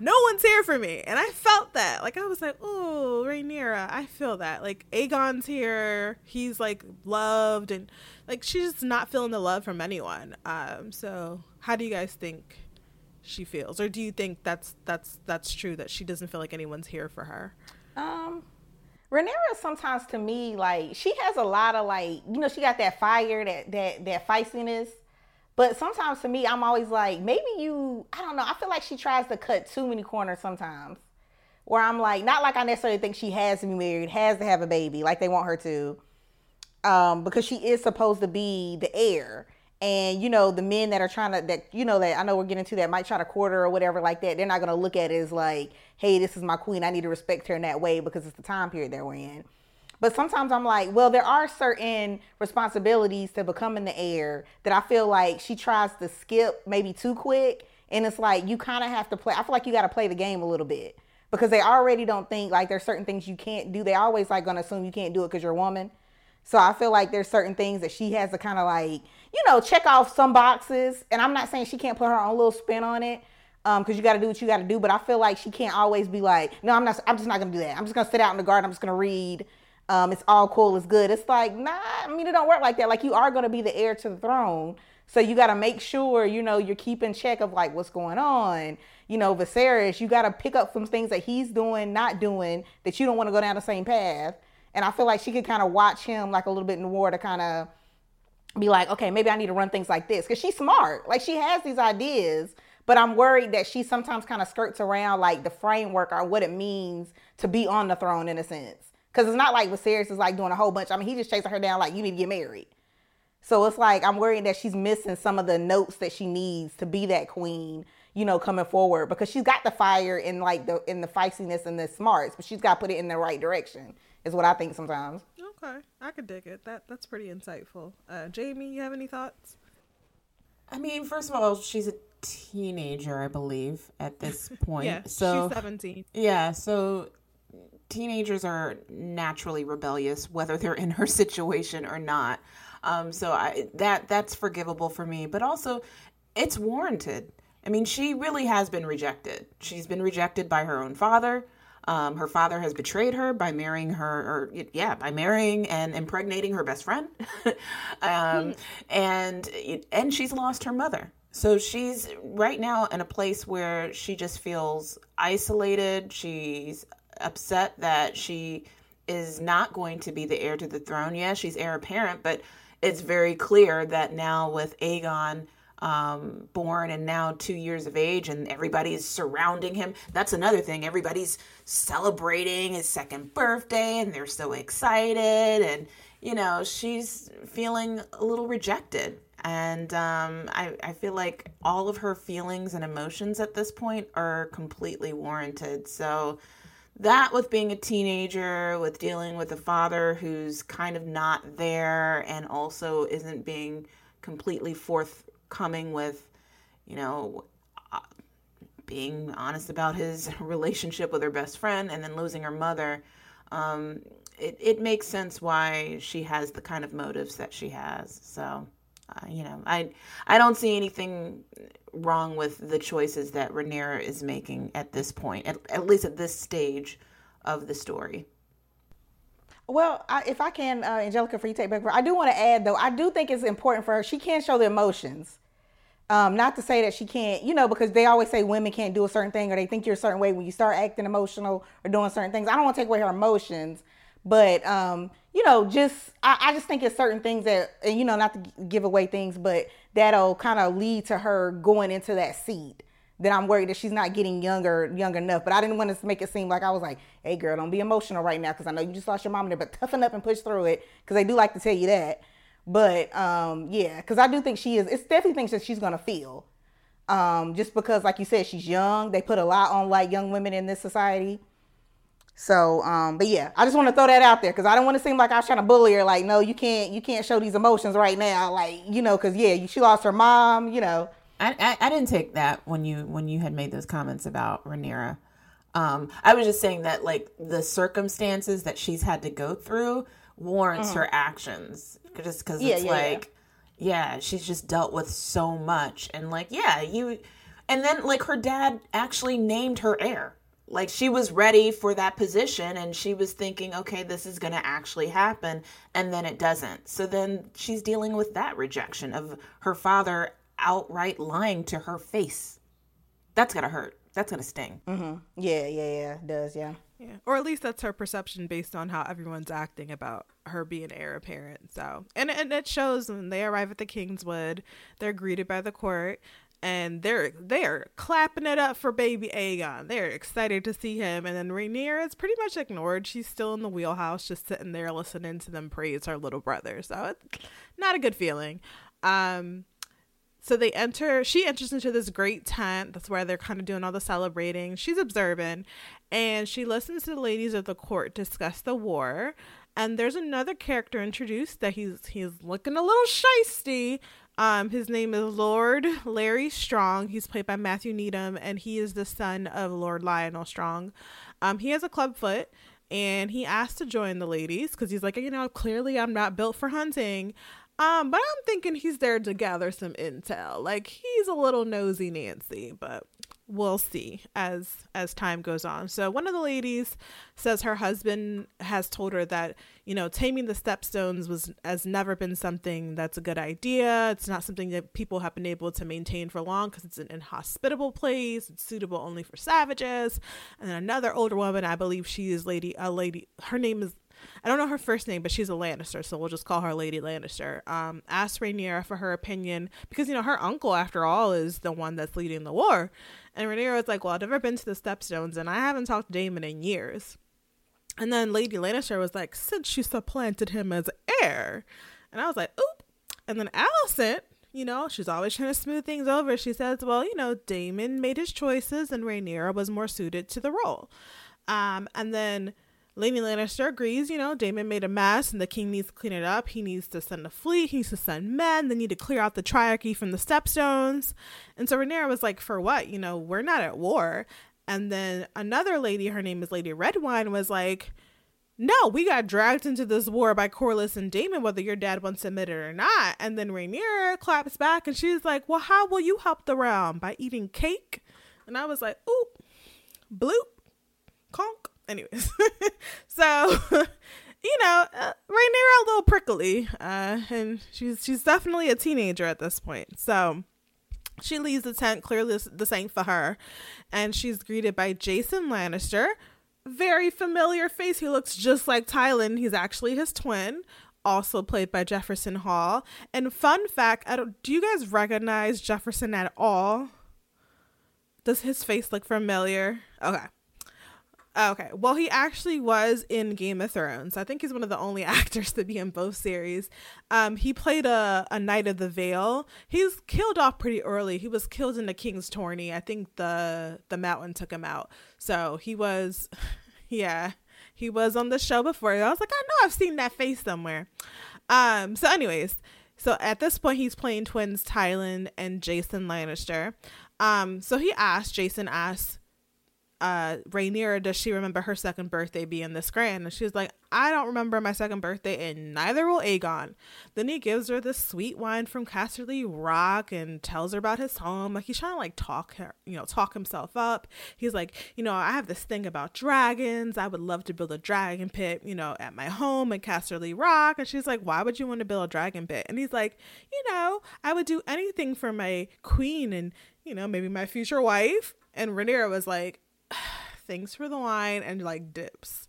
Speaker 2: no one's here for me. And I felt that. Like I was like, oh, Rhaenyra, I feel that. Like Aegon's here. He's like loved and like she's just not feeling the love from anyone. Um, so how do you guys think she feels? Or do you think that's that's that's true that she doesn't feel like anyone's here for her?
Speaker 3: Um Rhaenyra sometimes to me like she has a lot of like you know she got that fire that that that feistiness but sometimes to me, I'm always like, maybe you, I don't know. I feel like she tries to cut too many corners sometimes. Where I'm like, not like I necessarily think she has to be married, has to have a baby, like they want her to. Um, because she is supposed to be the heir. And you know, the men that are trying to that you know that I know we're getting to that might try to quarter or whatever like that, they're not gonna look at it as like, hey, this is my queen. I need to respect her in that way because it's the time period that we're in. But sometimes I'm like, well, there are certain responsibilities to becoming the heir that I feel like she tries to skip maybe too quick. And it's like you kind of have to play. I feel like you got to play the game a little bit because they already don't think like there's certain things you can't do. They always like gonna assume you can't do it because you're a woman. So I feel like there's certain things that she has to kind of like, you know, check off some boxes. And I'm not saying she can't put her own little spin on it, um, because you got to do what you got to do. But I feel like she can't always be like, no, I'm not. I'm just not gonna do that. I'm just gonna sit out in the garden. I'm just gonna read um, it's all cool, it's good. It's like, nah, I mean, it don't work like that. Like, you are going to be the heir to the throne. So you got to make sure, you know, you're keeping check of like what's going on. You know, Viserys, you got to pick up some things that he's doing, not doing, that you don't want to go down the same path. And I feel like she could kind of watch him like a little bit in the war to kind of be like, okay, maybe I need to run things like this. Cause she's smart. Like she has these ideas, but I'm worried that she sometimes kind of skirts around like the framework or what it means to be on the throne in a sense. Because it's not like Viserys is like doing a whole bunch. I mean, he just chasing her down like you need to get married. So it's like I'm worried that she's missing some of the notes that she needs to be that queen, you know, coming forward because she's got the fire and like the in the feistiness and the smarts, but she's got to put it in the right direction. Is what I think sometimes.
Speaker 2: Okay, I could dig it. That that's pretty insightful. Uh, Jamie, you have any thoughts?
Speaker 1: I mean, first of all, she's a teenager, I believe, at this *laughs* point.
Speaker 2: yeah, so she's seventeen.
Speaker 1: Yeah, so teenagers are naturally rebellious, whether they're in her *laughs* situation or not. Um, so I that that's forgivable for me, but also it's warranted. I mean, she really has been rejected. She's been rejected by her own father. Um, her father has betrayed her by marrying her, or yeah, by marrying and impregnating her best friend, *laughs* um, and and she's lost her mother. So she's right now in a place where she just feels isolated. She's upset that she is not going to be the heir to the throne. Yeah, she's heir apparent, but it's very clear that now with Aegon um, born and now two years of age, and everybody's surrounding him. That's another thing. Everybody's celebrating his second birthday, and they're so excited. And, you know, she's feeling a little rejected. And um, I, I feel like all of her feelings and emotions at this point are completely warranted. So, that with being a teenager, with dealing with a father who's kind of not there and also isn't being completely forthcoming with, you know, uh, being honest about his *laughs* relationship with her best friend and then losing her mother, um, it, it makes sense why she has the kind of motives that she has. So, uh, you know, I I don't see anything wrong with the choices that Rhaenyra is making at this point, at, at least at this stage of the story.
Speaker 3: Well, I, if I can, uh, Angelica, for you take back, I do want to add though, I do think it's important for her. She can show the emotions. Um, not to say that she can't, you know, because they always say women can't do a certain thing or they think you're a certain way when you start acting emotional or doing certain things. I don't want to take away her emotions, but um, you know, just I, I just think it's certain things that, and you know, not to give away things, but that'll kind of lead to her going into that seat. That I'm worried that she's not getting younger, young enough. But I didn't want to make it seem like I was like, "Hey, girl, don't be emotional right now," because I know you just lost your mom there. But toughen up and push through it, because they do like to tell you that. But um, yeah, because I do think she is. It's definitely things that she's gonna feel. Um, just because, like you said, she's young. They put a lot on like young women in this society. So, um, but yeah, I just want to throw that out there because I don't want to seem like I was trying to bully her. Like, no, you can't, you can't show these emotions right now. Like, you know, because yeah, she lost her mom. You know,
Speaker 1: I, I, I didn't take that when you when you had made those comments about Rhaenyra. Um, I was just saying that like the circumstances that she's had to go through warrants mm-hmm. her actions, just because yeah, it's yeah, like, yeah. yeah, she's just dealt with so much, and like, yeah, you, and then like her dad actually named her heir like she was ready for that position and she was thinking okay this is going to actually happen and then it doesn't. So then she's dealing with that rejection of her father outright lying to her face. That's going to hurt. That's going to sting.
Speaker 3: Mm-hmm. yeah yeah yeah. It does yeah.
Speaker 2: Yeah. Or at least that's her perception based on how everyone's acting about her being heir apparent so. And, and it shows when they arrive at the kingswood they're greeted by the court and they're they're clapping it up for baby Aegon. They're excited to see him, and then Rhaenyra is pretty much ignored. She's still in the wheelhouse, just sitting there listening to them praise her little brother. So it's not a good feeling. Um, so they enter. She enters into this great tent. That's where they're kind of doing all the celebrating. She's observing, and she listens to the ladies of the court discuss the war. And there's another character introduced that he's he's looking a little shisty, um, his name is Lord Larry Strong. He's played by Matthew Needham, and he is the son of Lord Lyonel Strong. Um, he has a club foot, and he asked to join the ladies because he's like, you know, clearly I'm not built for hunting. Um, but I'm thinking he's there to gather some intel. Like he's a little nosy Nancy, but we'll see as as time goes on. So one of the ladies says her husband has told her that, you know, taming the stepstones was has never been something that's a good idea. It's not something that people have been able to maintain for long because it's an inhospitable place. It's suitable only for savages. And then another older woman, I believe she is lady a lady her name is I don't know her first name, but she's a Lannister, so we'll just call her Lady Lannister. Um, asked Rhaenyra for her opinion because you know her uncle, after all, is the one that's leading the war. And Rhaenyra was like, "Well, I've never been to the Stepstones, and I haven't talked to Daemon in years." And then Lady Lannister was like, since you supplanted him as heir. And I was like, oop. And then Alicent, you know, she's always trying to smooth things over. She says, well, you know, Daemon made his choices and Rhaenyra was more suited to the role. Um, and then Lady Lannister agrees, you know, Daemon made a mess and the king needs to clean it up. He needs to send a fleet, he needs to send men, they need to clear out the triarchy from the stepstones. And so Rhaenyra was like, for what? You know, we're not at war. And then another lady, her name is Lady Redwine, was like, no, we got dragged into this war by Corlys and Daemon, whether your dad wants to admit it or not. And then Rhaenyra claps back and she's like, well, how will you help the realm? By eating cake? And I was like, oop, bloop, conk anyways, *laughs* so *laughs* you know, uh, Rhaenyra a little prickly, uh, and she's she's definitely a teenager at this point. So she leaves the tent. Clearly, this ain't for her, and she's greeted by Jason Lannister. Very familiar face. He looks just like Tyland. He's actually his twin also played by Jefferson Hall. And fun fact, I don't, do you guys recognize Jefferson at all? Does his face look familiar? Okay. Okay. Well, he actually was in Game of Thrones. I think he's one of the only *laughs* actors to be in both series. Um, he played a, a Knight of the Vale. He's killed off pretty early. He was killed in the King's Tourney. I think the the mountain took him out. So he was, *laughs* yeah, he was on the show before. I was like, I know I've seen that face somewhere. Um. So, anyways, so at this point, he's playing twins Tyland and Jason Lannister. Um. So he asked, Jason asked uh Rhaenyra, does she remember her second birthday being this grand? And she's like, I don't remember my second birthday, and neither will Aegon. Then he gives her this sweet wine from Casterly Rock and tells her about his home. Like he's trying to like talk her, you know, talk himself up. He's like, you know, I have this thing about dragons. I would love to build a dragon pit, you know, at my home in Casterly Rock. And she's like, Why would you want to build a dragon pit? And he's like, you know, I would do anything for my queen and, you know, maybe my future wife. And Rhaenyra was like, *sighs* thanks for the wine and like dips.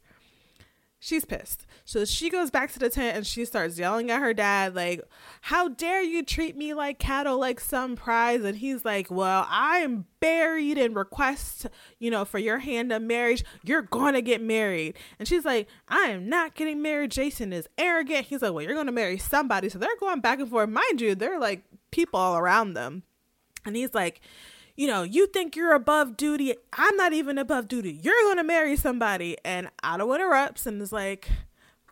Speaker 2: She's pissed. So she goes back to the tent and she starts yelling at her dad, like, How dare you treat me like cattle, like some prize? And he's like, Well, I'm buried in request, you know, for your hand of marriage. You're going to get married. And she's like, I am not getting married. Jason is arrogant. He's like, Well, you're going to marry somebody. So they're going back and forth. Mind you, they're like people all around them. And he's like, you know, you think you're above duty. I'm not even above duty. You're going to marry somebody. And Otto interrupts and is like,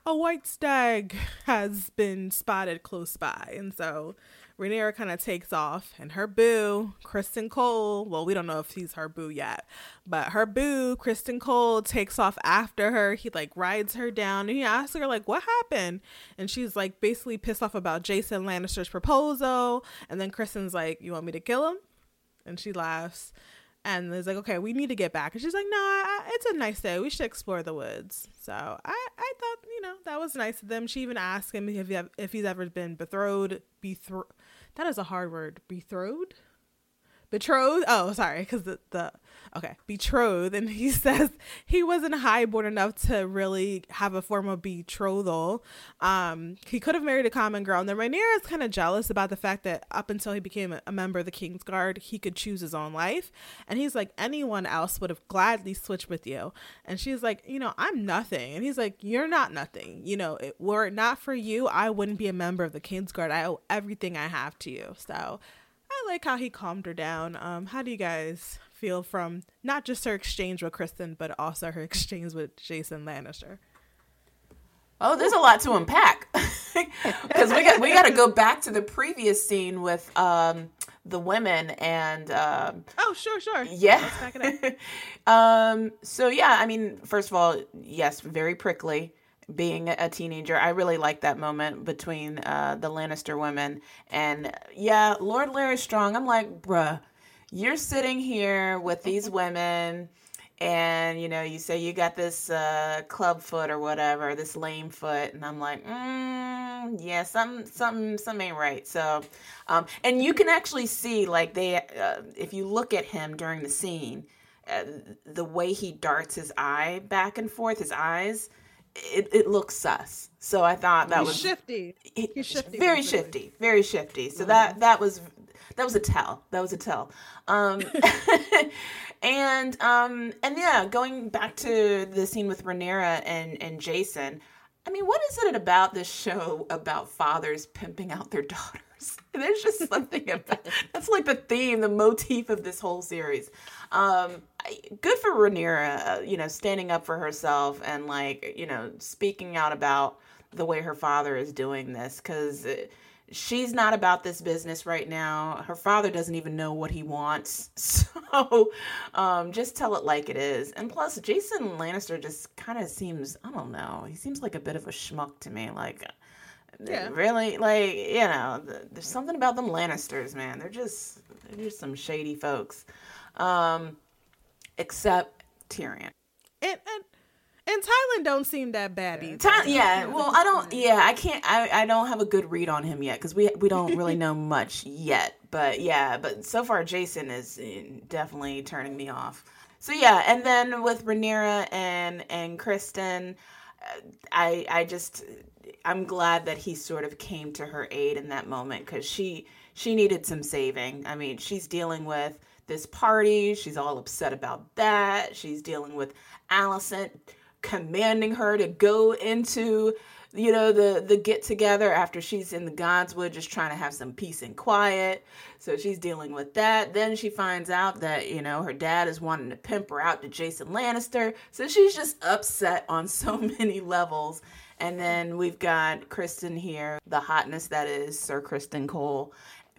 Speaker 2: a white stag has been spotted close by. And so Rhaenyra kind of takes off, and her boo, Criston Cole, well, we don't know if he's her boo yet, but her boo, Criston Cole, takes off after her. He like rides her down and he asks her, like, what happened? And she's like basically pissed off about Jason Lannister's proposal. And then Criston's like, You want me to kill him? And she laughs and is like, "Okay, we need to get back." And she's like, "No, I, it's a nice day. We should explore the woods." So I, I thought, you know, that was nice of them. She even asked him if he have, if he's ever been betrothed. Bethro- that is a hard word. Betrothed betrothed. Oh, sorry, because the, the okay betrothed, and he *laughs* says he wasn't highborn enough to really have a form of betrothal. Um, he could have married a common girl. And then Rhaenyra is kind of jealous about the fact that up until he became a, a member of the King's Guard, he could choose his own life, and he's like anyone else would have gladly switched with you. And she's like, you know, I'm nothing, and he's like, you're not nothing. You know, it, were it not for you, I wouldn't be a member of the King's Guard. I owe everything I have to you. So I like how he calmed her down. Um, how do you guys feel from not just her exchange with Criston, but also her *laughs* exchange with Jason Lannister?
Speaker 1: Oh, there's a lot to unpack *laughs* because we got we got to go back to the previous scene with um, the women and. Um,
Speaker 2: oh, sure, sure.
Speaker 1: Yeah. *laughs* um. So yeah, I mean, first of all, yes, very prickly being a teenager. I really like that moment between uh, the Lannister women. And yeah, Lord Larys Strong, I'm like, bruh, you're sitting here with these *laughs* women and you know you say you got this uh, club foot or whatever this lame foot and i'm like mm, yeah some something something ain't right so um, and you can actually see like they uh, if you look at him during the scene uh, the way he darts his eye back and forth his eyes it, it looks sus. So I thought that
Speaker 2: He's
Speaker 1: was
Speaker 2: shifty. He's shifty.
Speaker 1: Very shifty. Very shifty. So that that was that was a tell. That was a tell. Um, *laughs* And um and yeah, going back to the scene with Rhaenyra and and Jason. I mean, what is it about this show about fathers pimping out their *laughs* daughters? There's just something about that's like the theme, the motif of this whole series. Um, good for Rhaenyra, uh, you know, standing up for herself and like you know speaking out about the way her father is doing this because she's not about this business right now. Her father doesn't even know what he wants. *laughs* So um, just tell it like it is. And plus, Jason Lannister just kind of seems, I don't know, he seems like a bit of a schmuck to me. Like, yeah. really, like, you know, there's something about them Lannisters, man. They're just, they're just some shady folks. Um, except Tyrion.
Speaker 2: And, and and Tyland don't seem that bad either.
Speaker 1: Ty- yeah, well, I don't. Yeah, I can't. I, I don't have a good read on him yet because we we don't really know *laughs* much yet. But yeah, but so far Jason is eh, definitely turning me off. So yeah, and then with Rhaenyra and and Criston, uh, I I just I'm glad that he sort of came to her aid in that moment because she she needed some saving. I mean, she's dealing with this party. She's all upset about that. She's dealing with Alicent commanding her to go into you know the the get together after she's in the godswood just trying to have some peace and quiet. So she's dealing with that. Then she finds out that you know her dad is wanting to pimp her out to jason lannister. So she's just upset on so *laughs* many levels. And then we've got criston here the hotness that is sir criston cole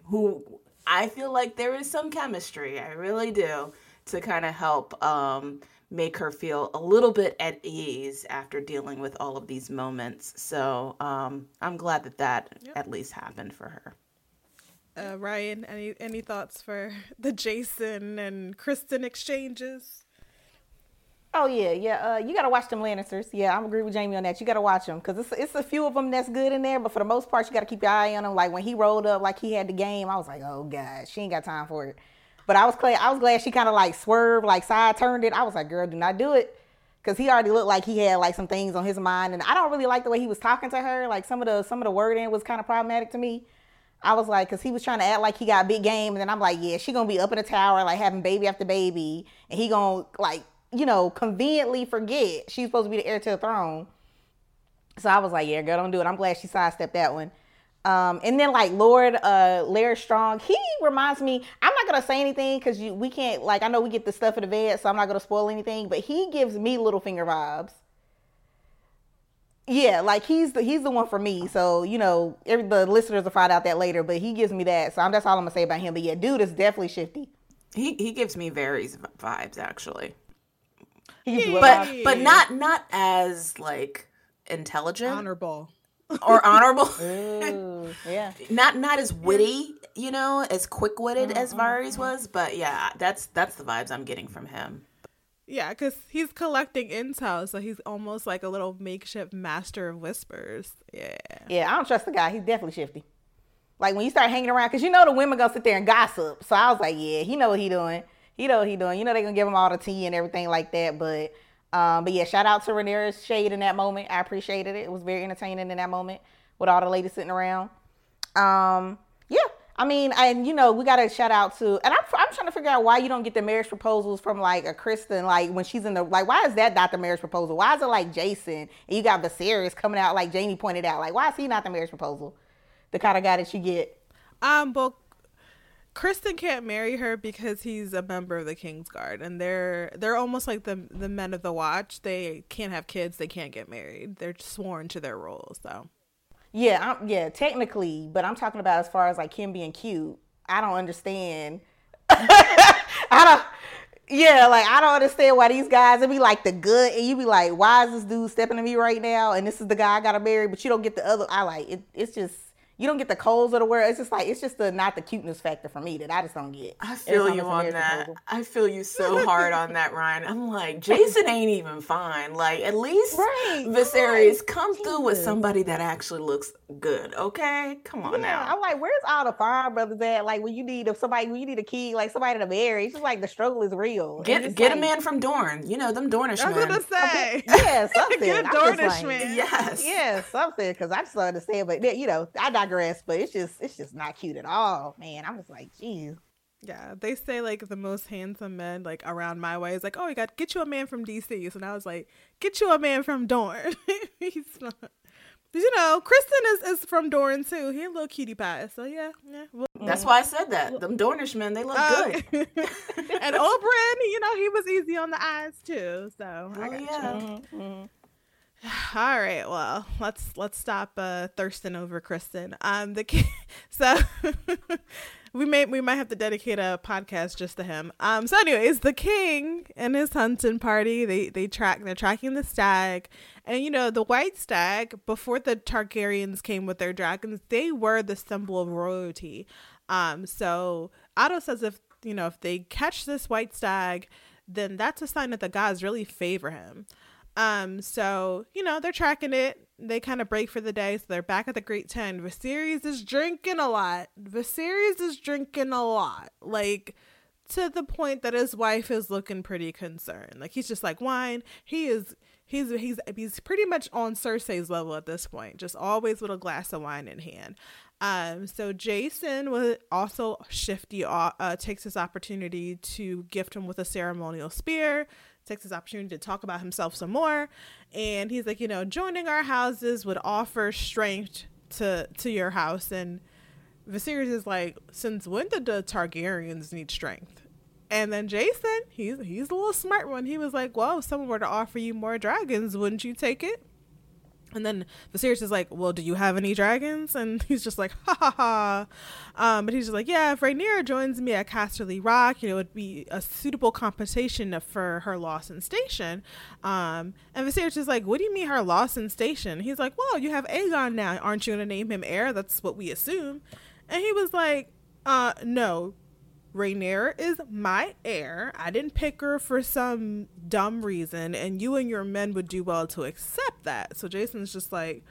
Speaker 1: who i feel like there is some chemistry. I really do to kind of help um make her feel a little bit at ease after dealing with all of these moments. So um, I'm glad that that yep. at least happened for her.
Speaker 2: Uh, Ryan, any any thoughts for *laughs* the Jason and Criston exchanges?
Speaker 3: Oh yeah, yeah. Uh, you gotta watch them Lannisters. Yeah, I'm agree with Jamie on that. You gotta watch them because it's it's a few of them that's good in there, but for the most part, you gotta keep your eye on them. Like when he rolled up, like he had the game, I was like, oh god, she ain't got time for it. But I was glad I was glad she kind of like swerved, like side turned it. I was like, girl, do not do it. Cause he already looked like he had like some things on his mind. And I don't really like the way he was talking to her. Like some of the some of the wording was kind of problematic to me. I was like, cause he was trying to act like he got big game, and then I'm like, yeah, she gonna be up in the tower, like having baby after baby, and he gonna like, you know, conveniently forget she's supposed to be the heir to the throne. So I was like, yeah, girl, don't do it. I'm glad she sidestepped that one. Um, and then like Lord uh Larys Strong, he reminds me, I'm not gonna say anything because you we can't like I know we get the stuff in the vet, so I'm not gonna spoil anything, but he gives me Littlefinger vibes. Yeah, like he's the he's the one for me. So, you know, every the listeners will find out that later, but he gives me that. So I'm that's all I'm gonna say about him. But yeah, dude is definitely shifty.
Speaker 1: He he gives me Varys vibes actually. He but but not not as like intelligent.
Speaker 2: Honorable
Speaker 1: or *laughs* honorable. Ooh, yeah. not not as witty, you know, as quick witted mm-hmm. as Varys was, but yeah, that's that's the vibes I'm getting from him.
Speaker 2: Yeah, because he's collecting intel, so he's almost like a little makeshift master of whispers. Yeah.
Speaker 3: Yeah, I don't trust the guy. He's definitely shifty. Like when you start hanging around, because you know the women gonna sit there and gossip. So I was like, yeah, he know what he doing. He know what he doing. You know they gonna give him all the tea and everything like that. But um, but yeah, shout out to Rhaenyra's shade in that moment. I appreciated it. It was very entertaining in that moment with all the ladies sitting around. Um, yeah, I mean, and you know, we got to shout out to, and I'm, I'm trying to figure out why you don't get the marriage proposals from like a Criston, like when she's in the, like, why is that not the marriage proposal? Why is it like Jason and you got Viserys coming out, like Jamie pointed out, like, why is he not the marriage proposal? The kind of guy that you get.
Speaker 2: Um, but Criston can't marry her because he's a member of the Kingsguard, and they're they're almost like the the men of the Watch. They can't have kids. They can't get married. They're sworn to their roles. So,
Speaker 3: yeah, I'm, yeah, technically, but I'm talking about as far as like him being cute. I don't understand. *laughs* I don't. Yeah, like I don't understand why these guys would be like the good, and you'd be like, why is this dude stepping to me right now? And this is the guy I gotta marry, but you don't get the other. I like it. It's just you don't get the Coles of the world. It's just like it's just the not the cuteness factor for me that I just don't get.
Speaker 1: I feel you on that. Proposal. I feel you so hard on that, Ryan. I'm like Jason ain't even fine. Like at least right, Viserys right. come Jesus. through with somebody that actually looks good. Okay, come on yeah, now.
Speaker 3: I'm like, where's all the fine brothers at? Like when you need if somebody when you need a key, like somebody to marry. It's just like the struggle is real.
Speaker 1: Get get like, a man from Dorne. You know them Dornish men. I
Speaker 2: was gonna say,
Speaker 3: yeah, *laughs* something. Good
Speaker 2: Dornish like, man.
Speaker 1: Yes,
Speaker 3: yeah, something. Because I just don't understand, but you know, I digress. But it's just it's just not cute at all, man. I'm just like, geez.
Speaker 2: Yeah, they say like the most handsome men like around my way is like, oh, you got get you a man from DC. So now I was like, get you a man from Dorne. *laughs* He's not. You know, Criston is, is from Dorne too. He a little cutie pie. So yeah, yeah.
Speaker 1: Well, That's why I said that. Them Dornish men, they look uh, good. *laughs*
Speaker 2: and Oberyn, you know, he was easy on the eyes too. So oh, yeah. Mm-hmm. *sighs* All right, well, let's let's stop uh thirsting over Criston. Um the *laughs* so *laughs* we may we might have to dedicate a podcast just to him. Um so anyways, the king and his hunting party, they they track they're tracking the stag. And you know, the white stag before the Targaryens came with their dragons, they were the symbol of royalty. Um so Otto says if you know, if they catch this white stag, then that's a sign that the gods really favor him. Um, so you know they're tracking it. They kind of break for the day, so they're back at the Great Ten. Viserys is drinking a lot. Viserys is drinking a lot, like to the point that his wife is looking pretty concerned. Like he's just like wine. He is. He's he's he's pretty much on Cersei's level at this point, just always with a glass of wine in hand. Um, so Jason was also shifty. Uh, takes this opportunity to gift him with a ceremonial spear takes this opportunity to talk about himself some more. And he's like, you know, joining our houses would offer strength to to your house. And Viserys is like, since when did the Targaryens need strength? And then Jason, he's he's a little smart one. He was like, well, if someone were to offer you more dragons, wouldn't you take it? And then the Viserys is like, "Well, do you have any dragons?" And *laughs* he's just like, "Ha ha ha." Um, but he's just like, "Yeah, if Rhaenyra joins me at Casterly Rock, you know, it'd be a suitable compensation for her loss in station." Um, and Viserys is like, "What do you mean her loss in station?" He's like, "Well, you have Aegon now. Aren't you going to name him heir? That's what we assume." And he was like, "Uh, no. Rhaenyra is my heir. I didn't pick her for some dumb reason, and you and your men would do well to accept that. So Jason's just like,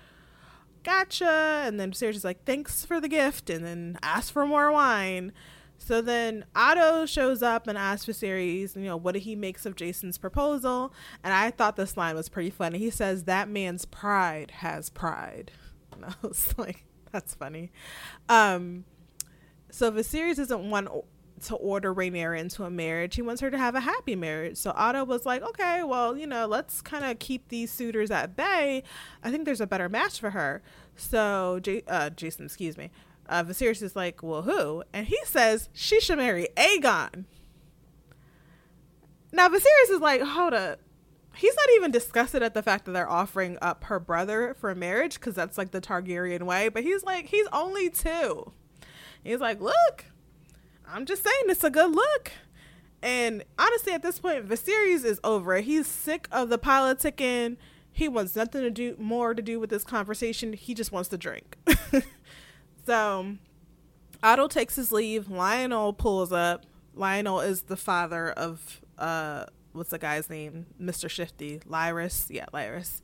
Speaker 2: gotcha. And then just like, thanks for the gift, and then ask for more wine. So then Otto shows up and asks for Viserys, you know, what he makes of Jason's proposal. And I thought this line was pretty funny. He says, that man's pride has pride. *laughs* And I was like, that's funny. Um, so Viserys doesn't want to order Rhaenyra into a marriage. He wants her to have a happy marriage. So Otto was like, okay, well, you know, let's kind of keep these suitors at bay. I think there's a better match for her. So J- uh, Jason, excuse me, uh, Viserys is like, well, who? And he says she should marry Aegon. Now Viserys is like, hold up. He's not even disgusted at the fact that they're offering up her brother for a marriage because that's like the Targaryen way. But he's like, he's only two. He's like, look, I'm just saying it's a good look. And honestly, at this point, Viserys is over. He's sick of the politicking. He wants nothing to do more to do with this conversation. He just wants to drink. *laughs* so Otto takes his leave. Lyonel pulls up. Lyonel is the father of uh what's the guy's name? Mr. Shifty. Larys. Yeah, Larys.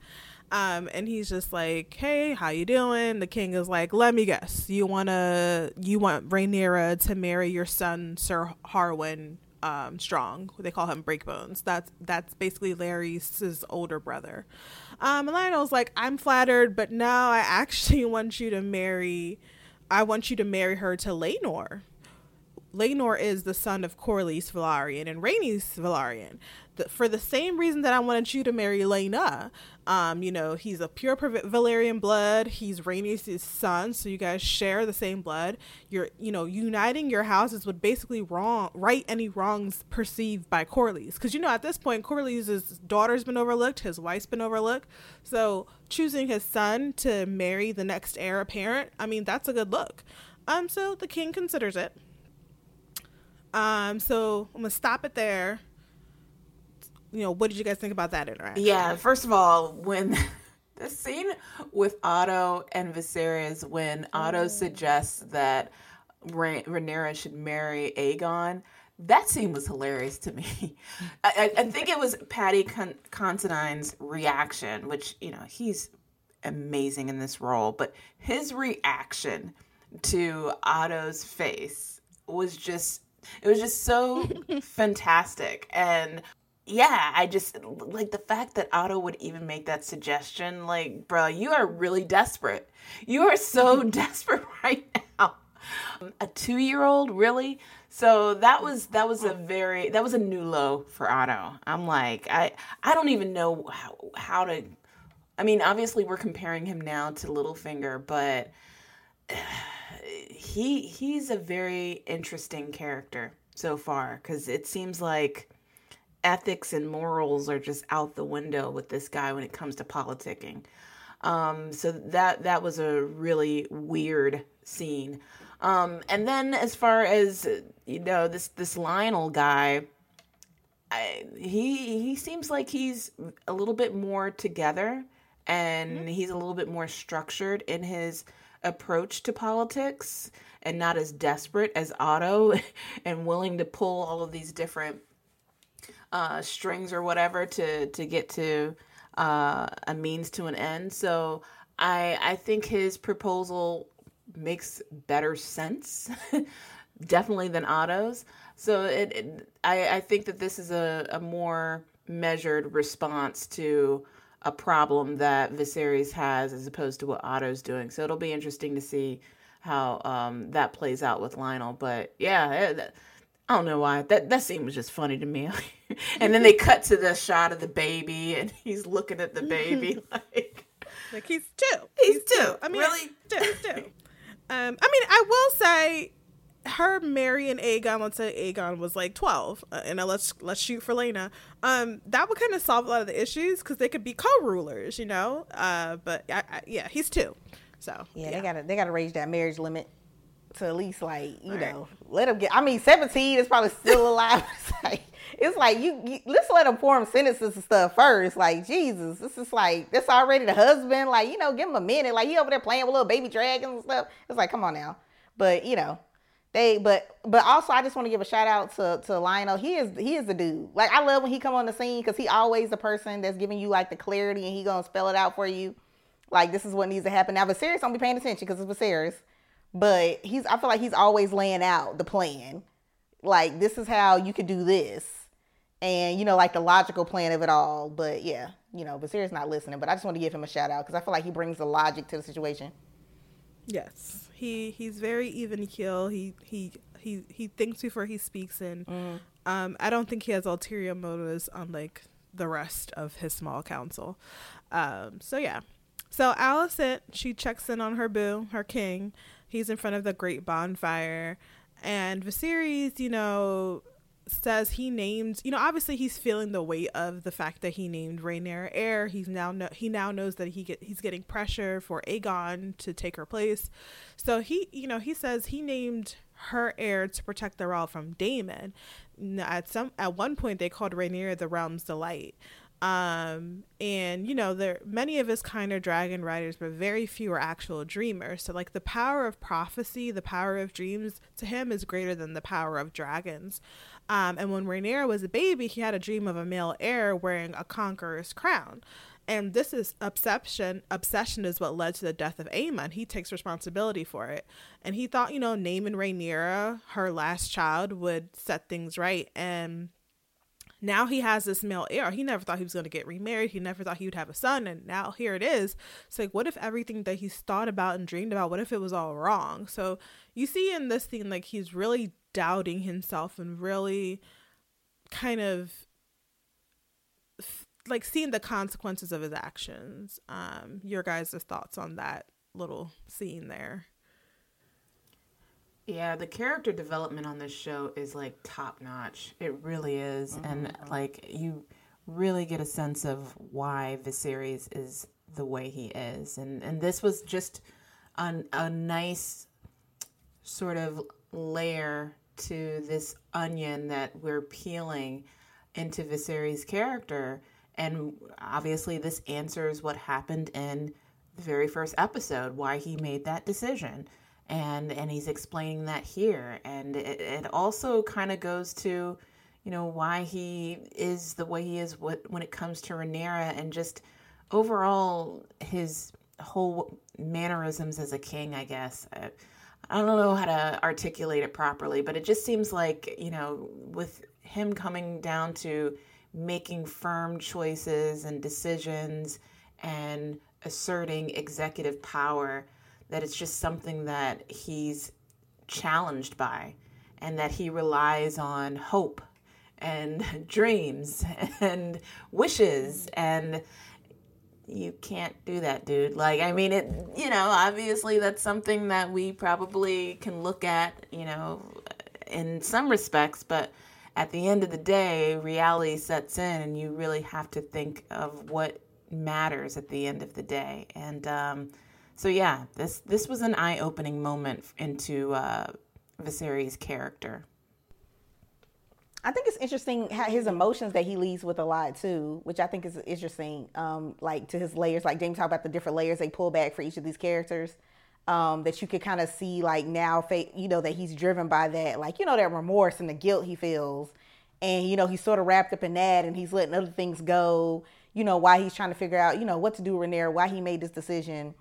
Speaker 2: Um, and he's just like, "Hey, how you doing?" The king is like, "Let me guess. You wanna you want Rhaenyra to marry your son, Sir Harwin um, Strong? They call him Breakbones. That's that's basically Larry's older brother." Um, and Lyonel's like, "I'm flattered, but no, I actually *laughs* want you to marry. I want you to marry her to Laenor." Laenor is the son of Corlys Velaryon and Rhaenys Velaryon. The, for the same reason that I wanted you to marry Laena, um, you know, he's a pure Valyrian blood. He's Rhaenys' son, so you guys share the same blood. You're, you know, uniting your houses would basically wrong right any wrongs perceived by Corlys, because you know at this point Corlys' daughter's been overlooked, his wife's been overlooked. So choosing his son to marry the next heir apparent, I mean, that's a good look. Um, so the king considers it. Um, so I'm gonna stop it there you know, what did you guys think about that interaction?
Speaker 1: Yeah, first of all, when *laughs* the scene with Otto and Viserys, when Otto oh. suggests that Rhaenyra should marry Aegon, that scene was hilarious to me. *laughs* I, I, think it was Paddy Con- Considine's reaction, which you know he's amazing in this role, but his reaction to Otto's face was just it was just so *laughs* fantastic and yeah, I just like the fact that Otto would even make that suggestion. Like, bro, you are really desperate. You are so *laughs* desperate *laughs* right now. A two year old, really? So that was that was a very that was a new low for Otto. I'm like I I don't even know how how to. I mean, obviously we're comparing him now to Littlefinger, but he he's a very interesting character so far because it seems like ethics and morals are just out the window with this guy when it comes to politicking. Um, so that that was a really weird scene. Um, and then as far as you know, this this Lyonel guy, I, he he seems like he's a little bit more together, and mm-hmm. he's a little bit more structured in his approach to politics, and not as desperate as Otto, *laughs* and willing to pull all of these different uh, strings or whatever to to get to uh, a means to an end. So I I think his proposal makes better sense, *laughs* definitely than Otto's. So it, it, I I think that this is a, a more measured response to a problem that Viserys has as opposed to what Otto's doing. So it'll be interesting to see how um, that plays out with Lyonel. But yeah, it, I don't know why that that scene was just funny to me. *laughs* and then they cut to the shot of the baby, and he's looking at the baby *laughs* *laughs* like,
Speaker 2: like he's two.
Speaker 1: He's, he's two. two.
Speaker 2: I
Speaker 1: mean, really
Speaker 2: two. two. Um, I mean, I will say her marrying Aegon, let's say Aegon was like twelve, uh, and now let's let's shoot for Lena. Um, that would kind of solve a lot of the issues because they could be co-rulers, you know. Uh, but I, I, yeah, he's two, so
Speaker 3: yeah, yeah, they gotta they gotta raise that marriage limit to at least like you right. know let him get. I mean, seventeen is probably still alive. *laughs* it's like it's like you, you, let's let him form sentences and stuff first. Like Jesus, this is like that's already the husband. Like you know, give him a minute. Like he over there playing with little baby dragons and stuff. It's like come on now. But you know, they but but also I just want to give a shout out to to Lyonel. He is he is the dude. Like I love when he come on the scene because he always the person that's giving you like the clarity and he gonna spell it out for you. Like this is what needs to happen. Now Viserys don't be paying attention because it's Viserys but he's I feel like he's always laying out the plan. Like this is how you could do this. And you know, like the logical plan of it all. But yeah, you know, Viserys not listening. But I just want to give him a shout out because I feel like he brings the logic to the situation.
Speaker 2: Yes, he he's very even keel. He he he he thinks before he speaks, and mm. um, I don't think he has ulterior motives unlike the rest of his small council. Um, so yeah, so Alicent she checks in on her boo, her king, He's in front of the great bonfire. And Viserys, you know, says he named, you know, obviously he's feeling the weight of the fact that he named Rhaenyra heir. He's now no, he now knows that he get he's getting pressure for Aegon to take her place. So he, you know, he says he named her heir to protect the realm from Daemon. At some at one point they called Rhaenyra the realm's delight. Um, and you know, there many of his kind of dragon riders, but very few are actual dreamers. So like the power of prophecy, the power of dreams to him is greater than the power of dragons. Um, and when Rhaenyra was a baby, he had a dream of a male heir wearing a conqueror's crown. And this is obsession. Obsession is what led to the death of Aemon. He takes responsibility for it, and he thought, you know, naming Rhaenyra, her last child, would set things right. And now he has this male heir. He never thought he was going to get remarried. He never thought he would have a son. And now here it is. It's like, what if everything that he's thought about and dreamed about, what if it was all wrong? So you see in this scene, like, he's really doubting himself and really kind of like seeing the consequences of his actions. Um, your guys' thoughts on that little scene there?
Speaker 1: Yeah, the character development on this show is like top notch. It really is. Mm-hmm. And like you really get a sense of why Viserys is the way he is. And and this was just a, a nice sort of layer to this onion that we're peeling into Viserys' character. And obviously this answers what happened in the very first episode, why he made that decision. And and he's explaining that here. And it, it also kind of goes to you know why he is the way he is what when it comes to Rhaenyra and just overall his whole mannerisms as a king I guess I don't know how to articulate it properly but it just seems like you know with him coming down to making firm choices and decisions and asserting executive power that it's just something that he's challenged by and that he relies on hope and *laughs* dreams *laughs* and wishes and you can't do that dude. Like i mean it you know obviously that's something that we probably can look at you know in some respects but at the end of the day reality sets in and you really have to think of what matters at the end of the day. And um, so yeah this this was an eye-opening moment into uh, Viserys' character
Speaker 3: I think it's interesting how his emotions that he leads with a lot too, which I think is interesting. Um, like to his layers, like James talked about the different layers they pull back for each of these characters. Um, that you could kind of see like now, you know, that he's driven by that, like you know, that remorse and the guilt he feels, and you know, he's sort of wrapped up in that, and he's letting other things go. You know, why he's trying to figure out, you know, what to do with why he made this decision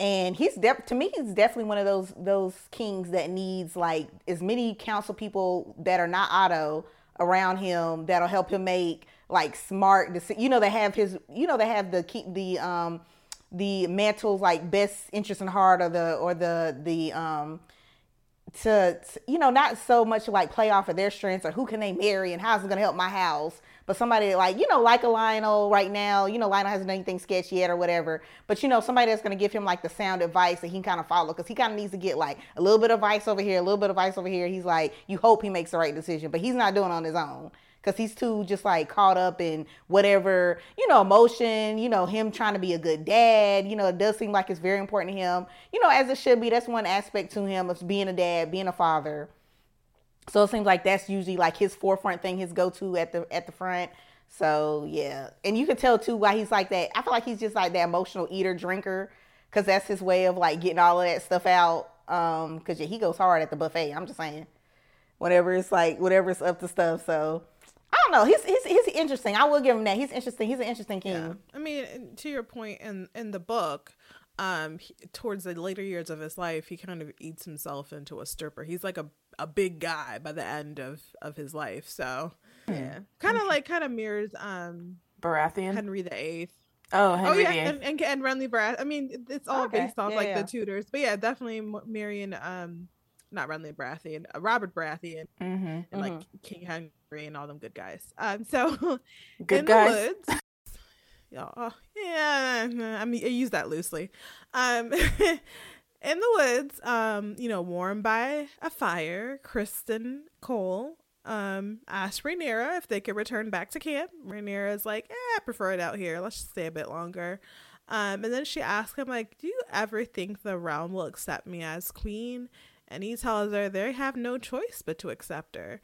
Speaker 3: and he's def- to me he's definitely one of those those kings that needs like as many council people that are not Otto around him that'll help him make like smart decisions. You know, they have his. You know, they have the keep the um the mantles like best interest in heart or the or the the um to, to you know not so much like play off of their strengths or who can they marry and how's it going to help my house but somebody like, you know, like a Lyonel right now, you know, Lyonel hasn't done anything sketchy yet or whatever. But, you know, somebody that's going to give him like the sound advice that he kind of follow because he kind of needs to get like a little bit of advice over here, a little bit of advice over here. He's like, you hope he makes the right decision, but he's not doing on his own because he's too just like caught up in whatever you know emotion you know him trying to be a good dad you know it does seem like it's very important to him you know as it should be that's one aspect to him of being a dad being a father so it seems like that's usually like his forefront thing, his go-to at the at the front. So yeah, and you can tell too why he's like that. I feel like he's just like that emotional eater drinker, cause that's his way of like getting all of that stuff out. Um, cause yeah, he goes hard at the buffet. I'm just saying, whatever it's like, whatever's up to stuff. So I don't know. He's he's he's interesting. I will give him that. He's interesting. He's an interesting king. Yeah.
Speaker 2: I mean, to your point in in the book, um, he, towards the later years of his life, he kind of eats himself into a stupor. He's like a a big guy by the end of of his life. So yeah, kind of like kind of mirrors um
Speaker 1: Baratheon,
Speaker 2: Henry the Eighth.
Speaker 1: Oh, Henry
Speaker 2: oh yeah, and, and, and Renly Baratheon. I mean, it's all okay. based off
Speaker 3: yeah,
Speaker 2: like
Speaker 3: yeah.
Speaker 2: the Tudors, but yeah, definitely Marion. Um, not Renly Baratheon, uh, Robert Baratheon,
Speaker 1: mm-hmm,
Speaker 2: and
Speaker 1: mm-hmm.
Speaker 2: like King Henry and all them good guys. Um, so *laughs*
Speaker 1: good
Speaker 2: in
Speaker 1: guys.
Speaker 2: the woods. Yeah, yeah. I mean, I use that loosely. Um, *laughs* in the woods, um, you know, warmed by a fire, Criston Cole um asked Rhaenyra if they could return back to camp. Rhaenyra is like, eh, I prefer it out here. Let's just stay a bit longer. Um, and then she asks him, like, do you ever think the realm will accept me as queen? And he tells her they have no choice but to accept her.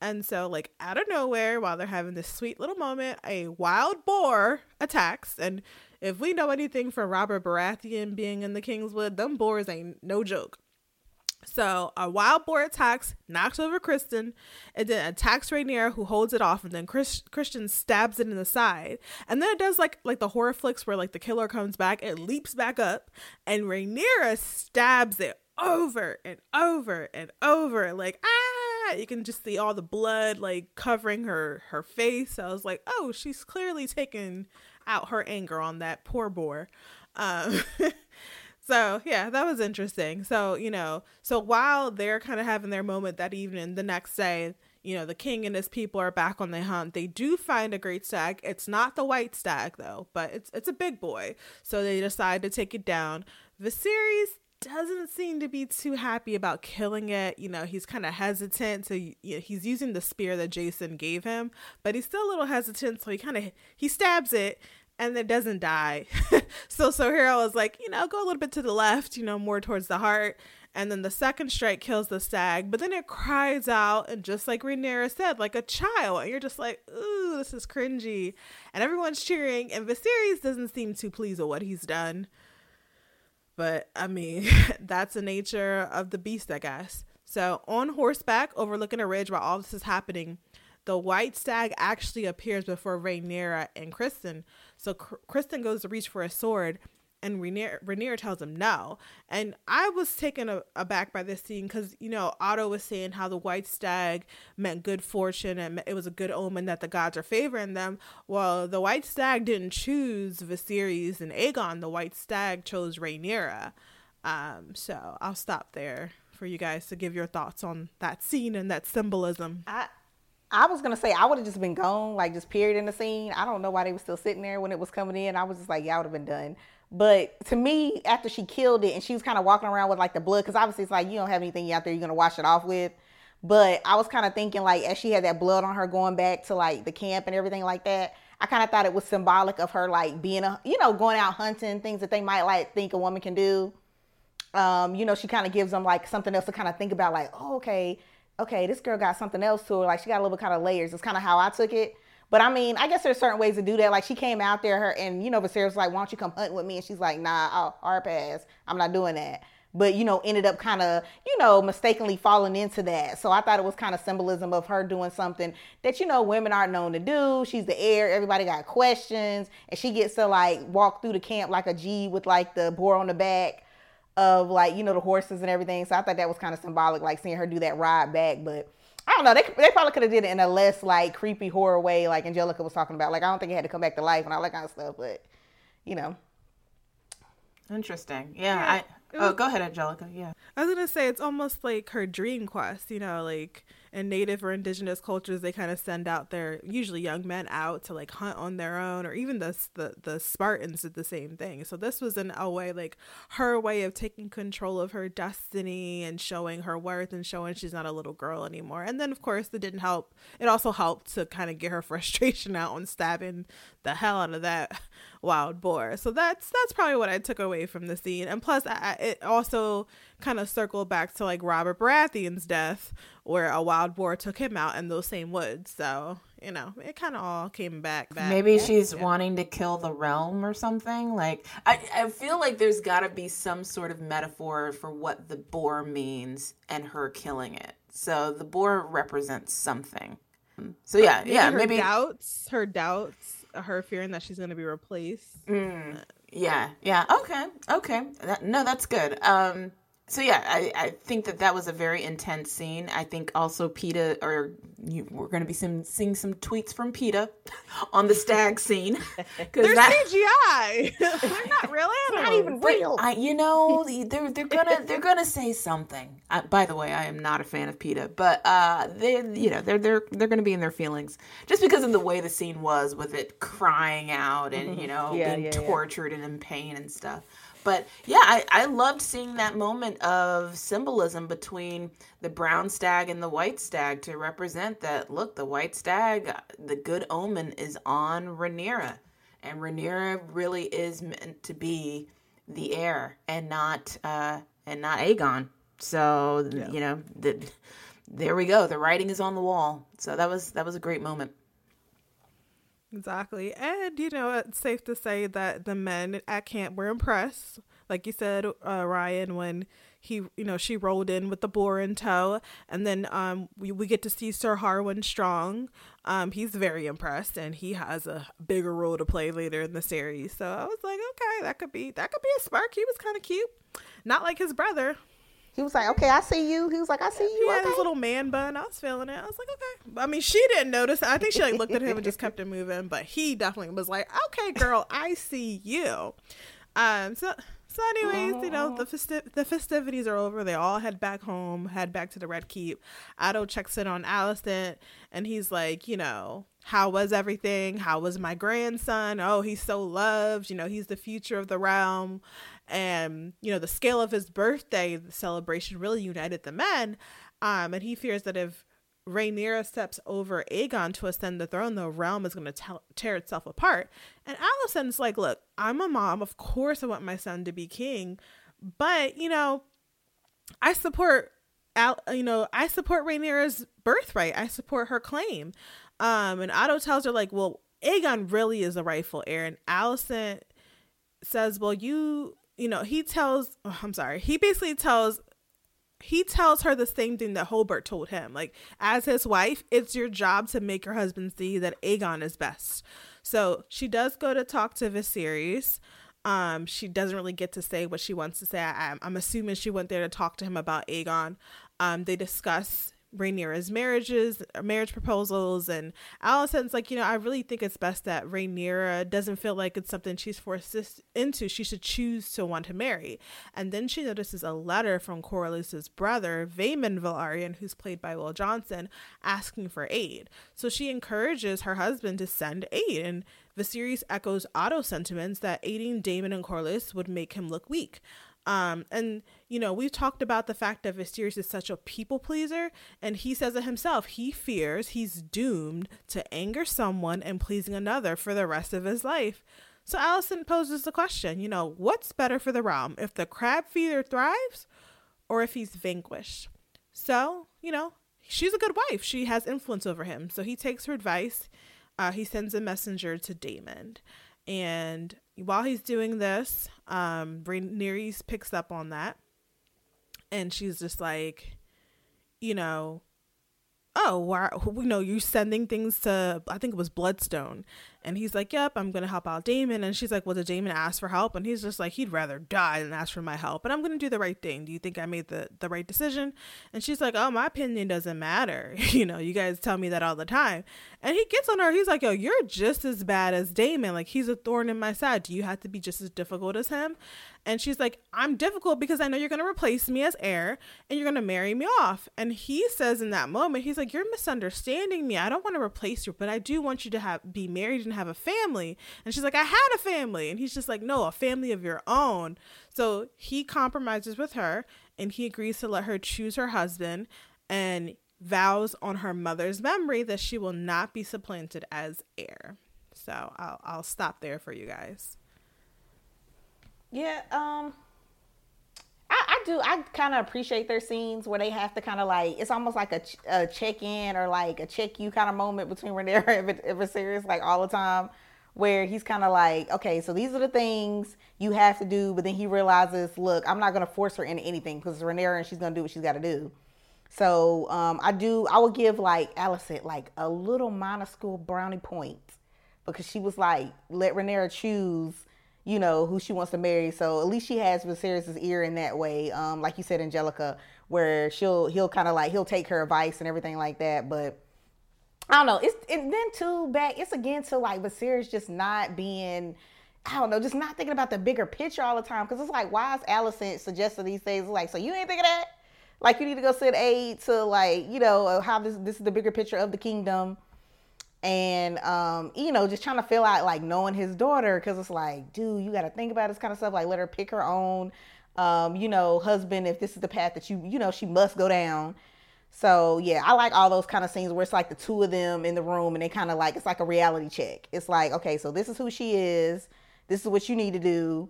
Speaker 2: And so, like, out of nowhere, while they're having this sweet little moment, a wild boar attacks and if we know anything from Robert Baratheon being in the Kingswood, them boars ain't no joke. So a wild boar attacks, knocks over Criston, and then attacks Rhaenyra, who holds it off, and then Chris, Criston stabs it in the side, and then it does like like the horror flicks where like the killer comes back, it leaps back up, and Rhaenyra stabs it over and over and over, like ah, you can just see all the blood like covering her her face. I was like, oh, she's clearly taken out her anger on that poor boar. Um, *laughs* so yeah, that was interesting. So you know, so while they're kind of having their moment that evening, the next day, you know, the king and his people are back on the hunt. They do find a great stag. It's not the white stag though, but it's it's a big boy. So they decide to take it down. Viserys doesn't seem to be too happy about killing it. You know, he's kind of hesitant to you know, he's using the spear that Jason gave him, but he's still a little hesitant, so he kind of he stabs it and it doesn't die. *laughs* so so here I was like, you know, go a little bit to the left, you know, more towards the heart. And then the second strike kills the stag, but then it cries out, and just like Rhaenyra said, like a child. And you're just like, ooh, this is cringy. And everyone's cheering, and Viserys doesn't seem too pleased with what he's done. But I mean, *laughs* that's the nature of the beast, I guess. So on horseback, overlooking a ridge while all this is happening, the white stag actually appears before Rhaenyra and Criston. So Criston goes to reach for a sword, and Rhaenyra, Rhaenyra tells him no. And I was taken a, aback by this scene because, you know, Otto was saying how the white stag meant good fortune and it was a good omen that the gods are favoring them. Well, the white stag didn't choose Viserys and Aegon. The white stag chose Rhaenyra. Um, so I'll stop there for you guys to give your thoughts on that scene and that symbolism.
Speaker 3: I I was gonna say I would have just been gone, like just period in the scene. I don't know why they were still sitting there when it was coming in. I was just like, I would have been done. But to me, after she killed it and she was kind of walking around with like the blood, because obviously it's like you don't have anything out there you're gonna wash it off with. But I was kind of thinking like as she had that blood on her going back to like the camp and everything like that, I kind of thought it was symbolic of her like being a you know going out hunting things that they might like think a woman can do. Um, you know, she kind of gives them like something else to kind of think about, like, oh, okay, okay, this girl got something else to her. Like she got a little kind of layers. It's kind of how I took it. But I mean, I guess there's certain ways to do that. Like she came out there, her and you know, Viserys was like, "Why don't you come hunting with me?" And she's like, "Nah, I'll hard pass. I'm not doing that." But you know, ended up kind of you know mistakenly falling into that. So I thought it was kind of symbolism of her doing something that you know women aren't known to do. She's the heir. Everybody got questions, and she gets to like walk through the camp like a G with like the boar on the back of like you know the horses and everything. So I thought that was kind of symbolic, like seeing her do that ride back, but. I don't know. They, they probably could have did it in a less like creepy horror way, like Angelica was talking about. Like I don't think it had to come back to life and all that kind of stuff, but you know.
Speaker 1: Interesting. Yeah. yeah. I. Oh, go ahead, Angelica. Yeah.
Speaker 2: I was gonna say it's almost like her dream quest. You know, like in native or indigenous cultures they kind of send out their usually young men out to like hunt on their own or even the the, the spartans did the same thing. So this was in a way like her way of taking control of her destiny and showing her worth and showing she's not a little girl anymore. And then of course it didn't help it also helped to kind of get her *laughs* frustration out on stabbing the hell out of that wild boar so that's that's probably what i took away from the scene and plus I, it also kind of circled back to like Robert Baratheon's death, where a wild boar took him out in those same woods. So you know, it kind of all came back. back.
Speaker 1: Maybe she's yeah. wanting to kill the realm or something. Like I, I feel like there's got to be some sort of metaphor for what the boar means and her killing it. So the boar represents something. So yeah, maybe yeah,
Speaker 2: her
Speaker 1: maybe
Speaker 2: doubts, her doubts, her fearing that she's going to be replaced.
Speaker 1: Mm, yeah, yeah. Okay, okay. That, no, that's good. Um, so yeah, I, I think that that was a very intense scene. I think also PETA, or you, we're going to be some, seeing some tweets from PETA *laughs* on the stag scene. *laughs*
Speaker 2: They're that, CGI. *laughs* they're not real animals.
Speaker 3: not even real.
Speaker 1: I, you know, they're they're gonna they're gonna say something. Uh, by the way, I am not a fan of PETA, but uh, they you know they're they're they're gonna be in their feelings just because of the way the scene was with it crying out and you know yeah, being yeah, tortured yeah. and in pain and stuff. But yeah, I, I loved seeing that moment of symbolism between the brown stag and the white stag to represent that look, the white stag, the good omen is on Rhaenyra. And Rhaenyra really is meant to be the heir and not uh and not Aegon. So yeah. you know, the, there we go. The writing is on the wall. So that was that was a great moment.
Speaker 2: Exactly. And, you know, it's safe to say that the men at camp were impressed. Like you said, uh, Ryan, when he, you know, she rolled in with the boar in tow. And then um, we, we get to see Sir Harwin Strong. Um, he's very impressed and he has a bigger role to play later in the series. So I was like, okay, that could be, that could be a spark. He was kind of cute. Not like his brother.
Speaker 3: He was like, "Okay, I see you." He was like, "I see you."
Speaker 2: He
Speaker 3: had
Speaker 2: his little man bun. I was feeling it. I was like, "Okay." I mean, she didn't notice. I think she like looked at him and just kept it moving. But he definitely was like, "Okay, girl, I see you." Um. So. So, anyways, you know the festi- the festivities are over. They all head back home, head back to the Red Keep. Otto checks in on Alicent, and he's like, you know, how was everything? How was my grandson? Oh, he's so loved. You know, he's the future of the realm and you know the scale of his birthday celebration really united the men um and he fears that if Rhaenyra steps over Aegon to ascend the throne, the realm is going to tear itself apart. And Alicent's like, look, I'm a mom. Of course, I want my son to be king, but you know, I support, Al- you know, I support Rhaenyra's birthright. I support her claim. Um, and Otto tells her like, well, Aegon really is the rightful heir, and Alicent says, well, you you know, he tells, oh, I'm sorry, he basically tells he tells her the same thing that Hobert told him. Like, as his wife, it's your job to make your husband see that Aegon is best. So she does go to talk to Viserys. Um, she doesn't really get to say what she wants to say. I, am assuming she went there to talk to him about Aegon. Um, they discuss Rhaenyra's marriages, marriage proposals, and Alicent's like, you know, I really think it's best that Rhaenyra doesn't feel like it's something she's forced into. She should choose to want to marry. And then she notices a letter from Corlys's brother, Vaemond Velaryon, who's played by Wil Johnson, asking for aid. So she encourages her husband to send aid, and Viserys echoes Otto's sentiments that aiding Daemon and Corlys would make him look weak. Um, and you know, we've talked about the fact that Viserys is such a people pleaser, and he says it himself. He fears he's doomed to anger someone and pleasing another for the rest of his life. So Alicent poses the question, you know, what's better for the realm, if the crab feeder thrives or if he's vanquished? So, you know, she's a good wife. She has influence over him. So he takes her advice. Uh, he sends a messenger to Daemon. And while he's doing this, um, Rhaenys picks up on that, and she's just like, you know, oh, why, you know, you're sending things to, I think it was Bloodstone. And he's like, yep, I'm going to help out Daemon. And she's like, well, did Daemon ask for help? And he's just like, he'd rather die than ask for my help. And I'm going to do the right thing. Do you think I made the, the right decision? And she's like, oh, my opinion doesn't matter. *laughs* you know, you guys tell me that all the time. And he gets on her. He's like, yo, you're just as bad as Daemon. Like, he's a thorn in my side. Do you have to be just as difficult as him? And she's like, I'm difficult because I know you're going to replace me as heir and you're going to marry me off. And he says in that moment, he's like, You're misunderstanding me. I don't want to replace you, but I do want you to have be married and have a family. And she's like, I had a family. And he's just like, No, a family of your own. So he compromises with her and he agrees to let her choose her husband and vows on her mother's memory that she will not be supplanted as heir. So I'll, I'll stop there for you guys.
Speaker 3: Yeah, um, I, I do. I kind of appreciate their scenes where they have to kind of like it's almost like a, a check in or like a check you kind of moment between *laughs* Rhaenyra and Viserys, like all the time, where he's kind of like, okay, so these are the things you have to do, but then he realizes, look, I'm not gonna force her into anything because Rhaenyra and she's gonna do what she's got to do. So um, I do. I would give like Alicent like a little minuscule brownie point because she was like, let Rhaenyra choose you know, who she wants to marry. So at least she has Viserys' ear in that way. Um, like you said, Angelica, where she'll he'll kind of like he'll take her advice and everything like that. But I don't know. It's and then too back. It's again to like Viserys just not being. I don't know, just not thinking about the bigger picture all the time. Because it's like, why is Alicent suggesting these things? Like, so you ain't thinking that? Like, you need to go send aid to, like, you know, how this this is the bigger picture of the kingdom and um, you know, just trying to fill out like knowing his daughter because it's like, dude, you got to think about this kind of stuff. Like, let her pick her own, um, you know, husband if this is the path that you, you know, she must go down. So yeah, I like all those kind of scenes where it's like the two of them in the room and they kind of like it's like a reality check. It's like, okay, so this is who she is. This is what you need to do.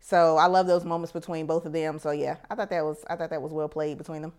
Speaker 3: So I love those moments between both of them. So yeah, I thought that was I thought that was well played between them.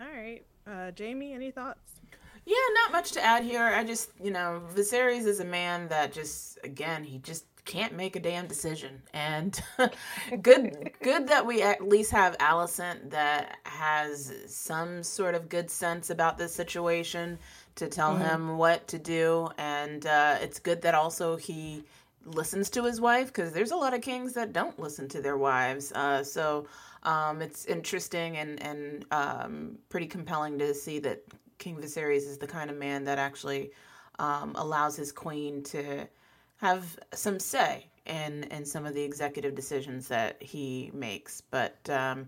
Speaker 2: All right, uh, Jamie, any thoughts?
Speaker 1: Yeah, not much to add here. I just, you know, Viserys is a man that just, again, he just can't make a damn decision. And *laughs* good, good that we at least have Alicent that has some sort of good sense about this situation to tell mm-hmm. him what to do. And uh, it's good that also he listens to his wife because there's a lot of kings that don't listen to their wives. Uh, so um, it's interesting and and um, pretty compelling to see that King Viserys is the kind of man that actually um, allows his queen to have some say in in some of the executive decisions that he makes. But um,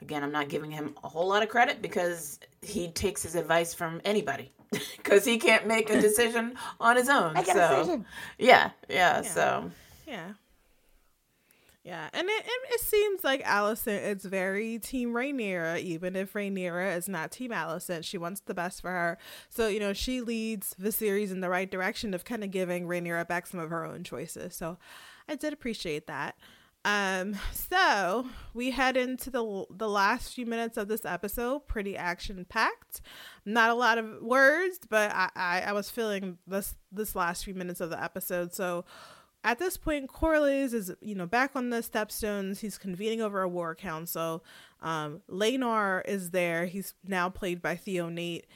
Speaker 1: again, I'm not giving him a whole lot of credit because he takes his advice from anybody *laughs* because he can't make a *laughs* decision on his own. so yeah, yeah, yeah, so
Speaker 2: yeah. Yeah, and it, it, it seems like Alicent is very Team Rhaenyra, even if Rhaenyra is not Team Alicent. She wants the best for her, so you know she leads the series in the right direction of kind of giving Rhaenyra back some of her own choices. So I did appreciate that. Um, so we head into the the last few minutes of this episode, pretty action packed. Not a lot of words, but I, I I was feeling this this last few minutes of the episode. So at this point, Corlys is, you know, back on the stepstones. He's convening over a war council. Um, Laenor is there. He's now played by Theo Nate.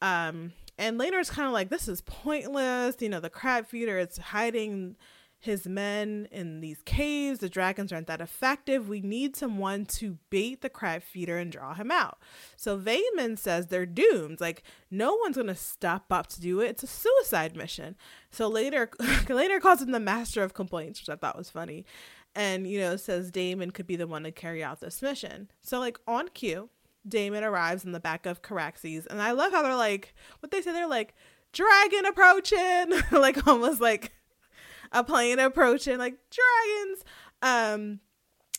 Speaker 2: Um, and Laenor's kind of like, this is pointless. You know, the crab feeder, it's hiding his men in these caves. The dragons aren't that effective. We need someone to bait the crab feeder and draw him out. So Vaemond says they're doomed. Like no one's gonna step up to do it. It's a suicide mission. So later, *laughs* later calls him the master of complaints, which I thought was funny, and you know says Daemon could be the one to carry out this mission. So like on cue, Daemon arrives in the back of Caraxes, and I love how they're like what they say. They're like dragon approaching, *laughs* like almost like a plane approaching like dragons. Um,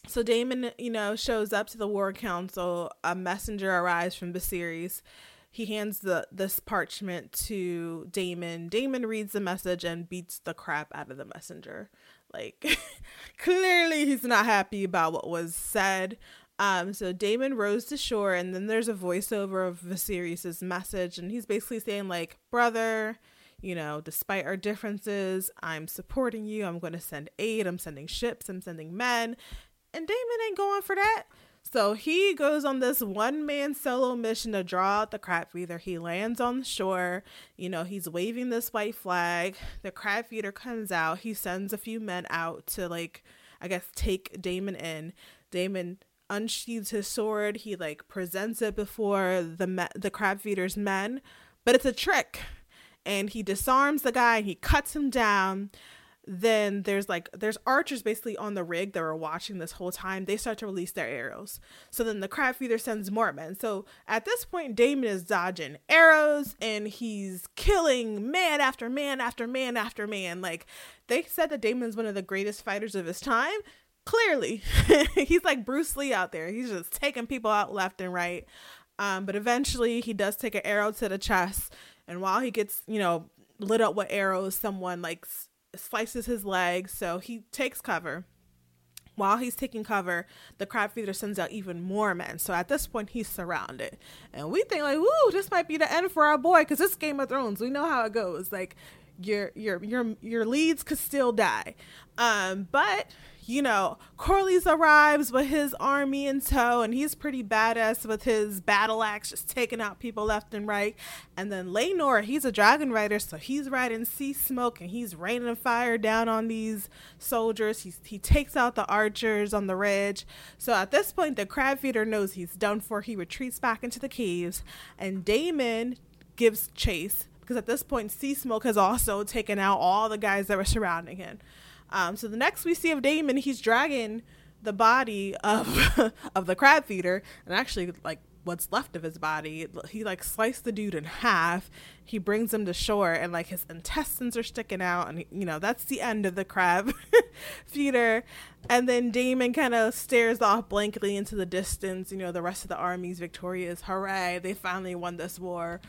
Speaker 2: so Daemon, you know, shows up to the war council. A messenger arrives from Viserys. He hands the this parchment to Daemon. Daemon reads the message and beats the crap out of the messenger. Like *laughs* clearly he's not happy about what was said. Um, so Daemon rows to shore, and then there's a voiceover of Viserys' message, and he's basically saying like, "Brother, you know, despite our differences, I'm supporting you. I'm going to send aid. I'm sending ships. I'm sending men. And Daemon ain't going for that. So he goes on this one man solo mission to draw out the crab feeder. He lands on the shore. You know, he's waving this white flag. The crab feeder comes out. He sends a few men out to, like, I guess, take Daemon in. Daemon unsheathes his sword. He, like, presents it before the, me- the crab feeder's men. But it's a trick and he disarms the guy and he cuts him down. Then there's like there's archers basically on the rig that were watching this whole time. They start to release their arrows. So then the crab feeder sends more men. So at this point daemon is dodging arrows and he's killing man after man after man after man. Like they said that daemon's one of the greatest fighters of his time. Clearly *laughs* he's like bruce lee out there. He's just taking people out left and right. Um, but eventually he does take an arrow to the chest and while he gets, you know, lit up with arrows, someone like slices his leg. So he takes cover. While he's taking cover, the crab feeder sends out even more men. So at this point, he's surrounded. And we think, like, "Ooh, this might be the end for our boy because it's Game of Thrones. We know how it goes. Like, your your your your leads could still die. Um, but you know, Corlys arrives with his army in tow, and he's pretty badass with his battle axe, just taking out people left and right. And then Laenor, he's a dragon rider, so he's riding Seasmoke and he's raining fire down on these soldiers. He's, he takes out the archers on the ridge. So at this point, the crab feeder knows he's done for. He retreats back into the caves, and Daemon gives chase because at this point, Seasmoke has also taken out all the guys that were surrounding him. Um, so the next we see of Daemon, he's dragging the body of *laughs* of the crab feeder, and actually like what's left of his body. He like sliced the dude in half. He brings him to shore, and like his intestines are sticking out, and you know that's the end of the crab *laughs* feeder. And then Daemon kind of stares off blankly into the distance. You know the rest of the army's victorious. Hooray! They finally won this war.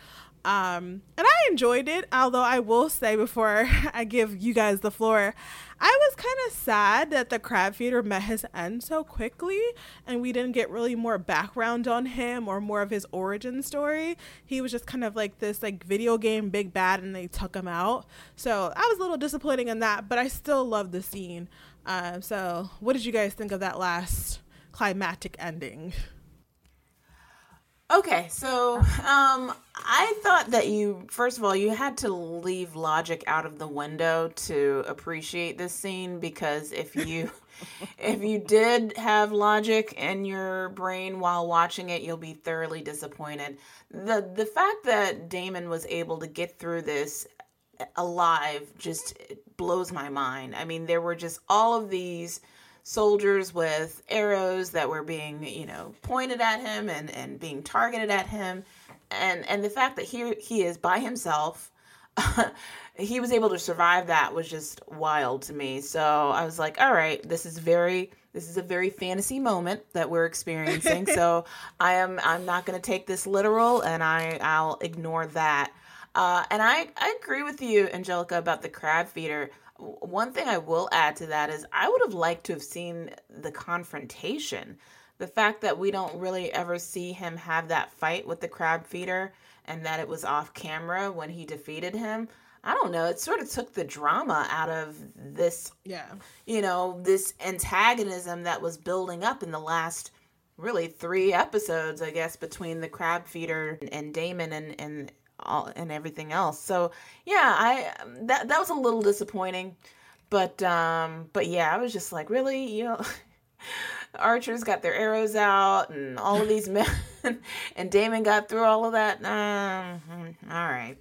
Speaker 2: Um, and I enjoyed it, although I will say before *laughs* I give you guys the floor, I was kind of sad that the crab feeder met his end so quickly and we didn't get really more background on him or more of his origin story. He was just kind of like this like video game big bad and they took him out. So I was a little disappointing in that, but I still love the scene. Um, so what did you guys think of that last climactic ending?
Speaker 1: Okay, so um, I thought that you, first of all, you had to leave logic out of the window to appreciate this scene because if you. *laughs* if you did have logic in your brain while watching it, you'll be thoroughly disappointed. The the fact that Daemon was able to get through this alive just blows my mind. I mean, there were just all of these soldiers with arrows that were being, you know, pointed at him and, and being targeted at him. And and the fact that here he is by himself, *laughs* he was able to survive that was just wild to me. So I was like, all right, this is very this is a very fantasy moment that we're experiencing. so *laughs* I am I'm not gonna take this literal and I, I'll ignore that. Uh, and I, I agree with you, Angelica, about the crab feeder one thing I will add to that is I would have liked to have seen the confrontation. The fact that we don't really ever see him have that fight with the crab feeder and that it was off camera when he defeated him. I don't know. It sort of took the drama out of this,
Speaker 2: yeah,
Speaker 1: you know, this antagonism that was building up in the last really three episodes, I guess, between the crab feeder and Daemon and and all and everything else. So yeah, I that that was a little disappointing. but um, but yeah, I was just like, really, you know. *laughs* archers got their arrows out and all of these *laughs* men and Daemon got through all of that. Um, all right.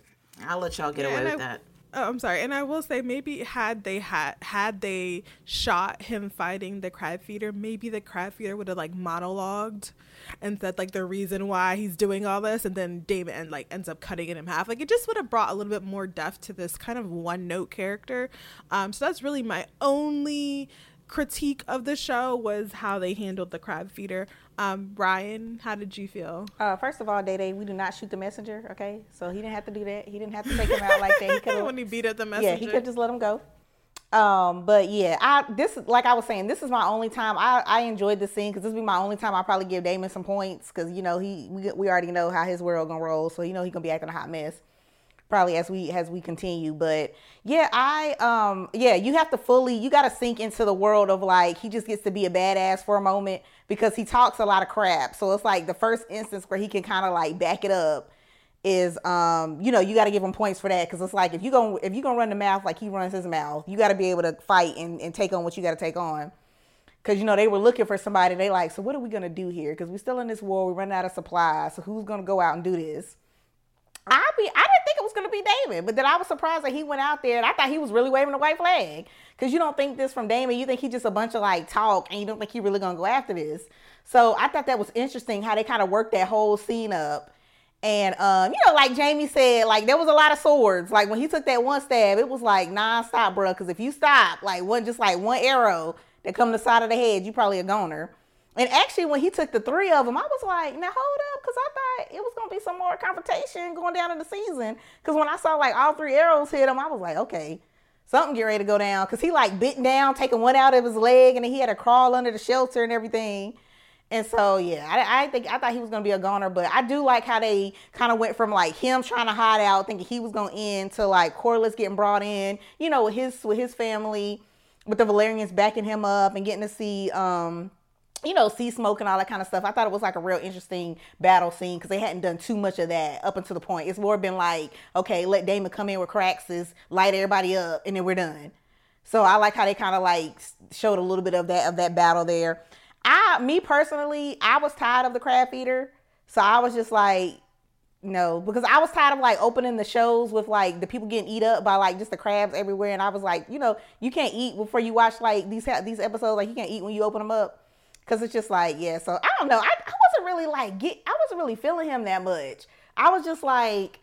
Speaker 1: I'll let y'all get yeah, away with I, that.
Speaker 2: Oh, I'm sorry. And I will say maybe had they had had they shot him fighting the crab feeder, maybe the crab feeder would have like monologued and said like the reason why he's doing all this and then Daemon like ends up cutting it in half. Like it just would have brought a little bit more depth to this kind of one note character. Um so that's really my only critique of the show was how they handled the crab feeder. Um, Ryan, how did you feel?
Speaker 3: Uh, first of all, Day Day, we do not shoot the messenger. Okay, so he didn't have to do that. He didn't have to take him out like that.
Speaker 2: He *laughs* when he beat up the messenger.
Speaker 3: Yeah, he could just let him go. Um, but yeah, I this like I was saying, this is my only time I, I enjoyed the scene because this will be my only time I probably give Daemon some points because you know he we, we already know how his world gonna roll, so you know he gonna be acting a hot mess probably as we as we continue but yeah i um yeah you have to fully you got to sink into the world of like he just gets to be a badass for a moment because he talks a lot of crap. So it's like the first instance where he can kind of like back it up is um you know you got to give him points for that because it's like if you go if you gonna run the mouth like he runs his mouth you got to be able to fight and, and take on what you got to take on. Because you know they were looking for somebody they like so what are we gonna do here? Because we're still in this war we're running out of supplies so who's gonna go out and do this I be I didn't think it was gonna be Daemon, but then I was surprised that he went out there and I thought he was really waving the white flag. Cause you don't think this from Daemon, you think he just a bunch of like talk and you don't think he really gonna go after this. So I thought that was interesting how they kind of worked that whole scene up. And um, you know, like Jamie said, like there was a lot of swords. Like when he took that one stab, it was like non-stop, bro. Cause if you stop, like one just like one arrow that come to the side of the head, you probably a goner. And actually, when he took the three of them, I was like, now hold up, because I thought it was going to be some more confrontation going down in the season. Because when I saw like all three arrows hit him, I was like, okay, something get ready to go down. Because he like bent down, taking one out of his leg, and then he had to crawl under the shelter and everything. And so, yeah, I, I think I thought he was going to be a goner, but I do like how they kind of went from like him trying to hide out, thinking he was going to end, to like Corlys getting brought in, you know, with his with his family, with the Velaryons backing him up and getting to see um you know, Seasmoke and all that kind of stuff. I thought it was like a real interesting battle scene because they hadn't done too much of that up until the point. It's more been like, okay, let Daemon come in with Caraxes, light everybody up, and then we're done. So I like how they kind of like showed a little bit of that of that battle there. I, me personally, I was tired of the crab feeder, so I was just like, no, because I was tired of like opening the shows with like the people getting eat up by like just the crabs everywhere, and I was like, you know, you can't eat before you watch like these these episodes. Like you can't eat when you open them up. Cause it's just like, yeah. So I don't know. I, I wasn't really like get. I wasn't really feeling him that much. I was just like,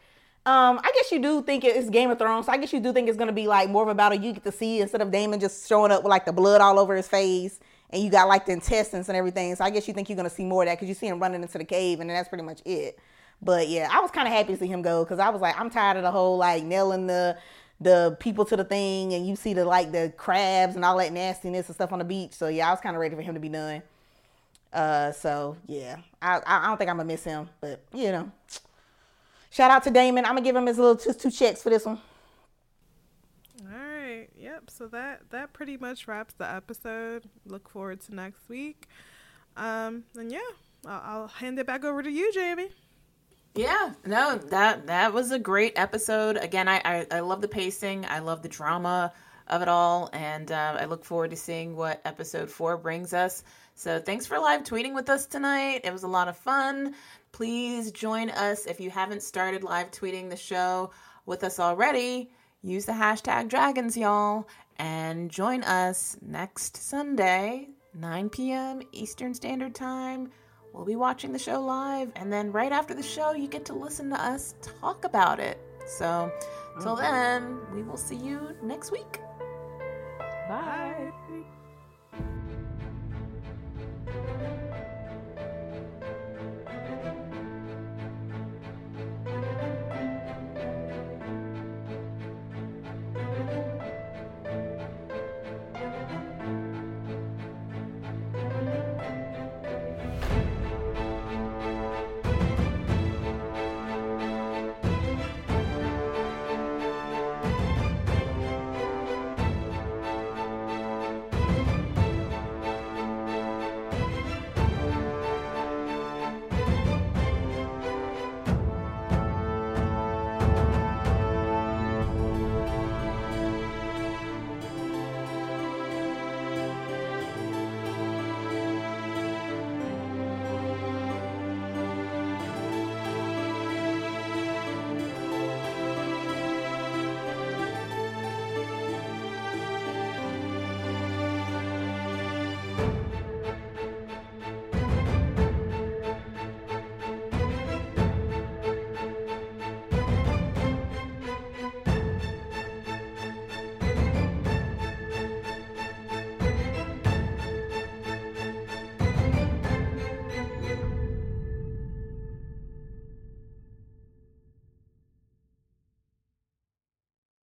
Speaker 3: um, I guess you do think it's Game of Thrones. So I guess you do think it's gonna be like more of a battle you get to see instead of Daemon just showing up with like the blood all over his face and you got like the intestines and everything. So I guess you think you're gonna see more of that because you see him running into the cave and then that's pretty much it. But yeah, I was kind of happy to see him go because I was like, I'm tired of the whole like nailing the the people to the thing and you see the like the crabs and all that nastiness and stuff on the beach. So yeah, I was kind of ready for him to be done. Uh, so yeah, I I don't think I'm gonna miss him, but you know, shout out to Daemon. I'm gonna give him his little two, two checks for this one.
Speaker 2: All right. Yep. So that that pretty much wraps the episode. Look forward to next week. Um, and yeah, I'll, I'll hand it back over to you, Jamie.
Speaker 1: Yeah, no, that that was a great episode. Again, I I, I love the pacing. I love the drama of it all, and uh, I look forward to seeing what episode four brings us. So thanks for live tweeting with us tonight. It was a lot of fun. Please join us if you haven't started live tweeting the show with us already. Use the hashtag dragons, y'all, and join us next Sunday, 9 p.m. Eastern Standard Time. We'll be watching the show live, and then right after the show, you get to listen to us talk about it. So, till mm-hmm. then, we will see you next week.
Speaker 2: Bye.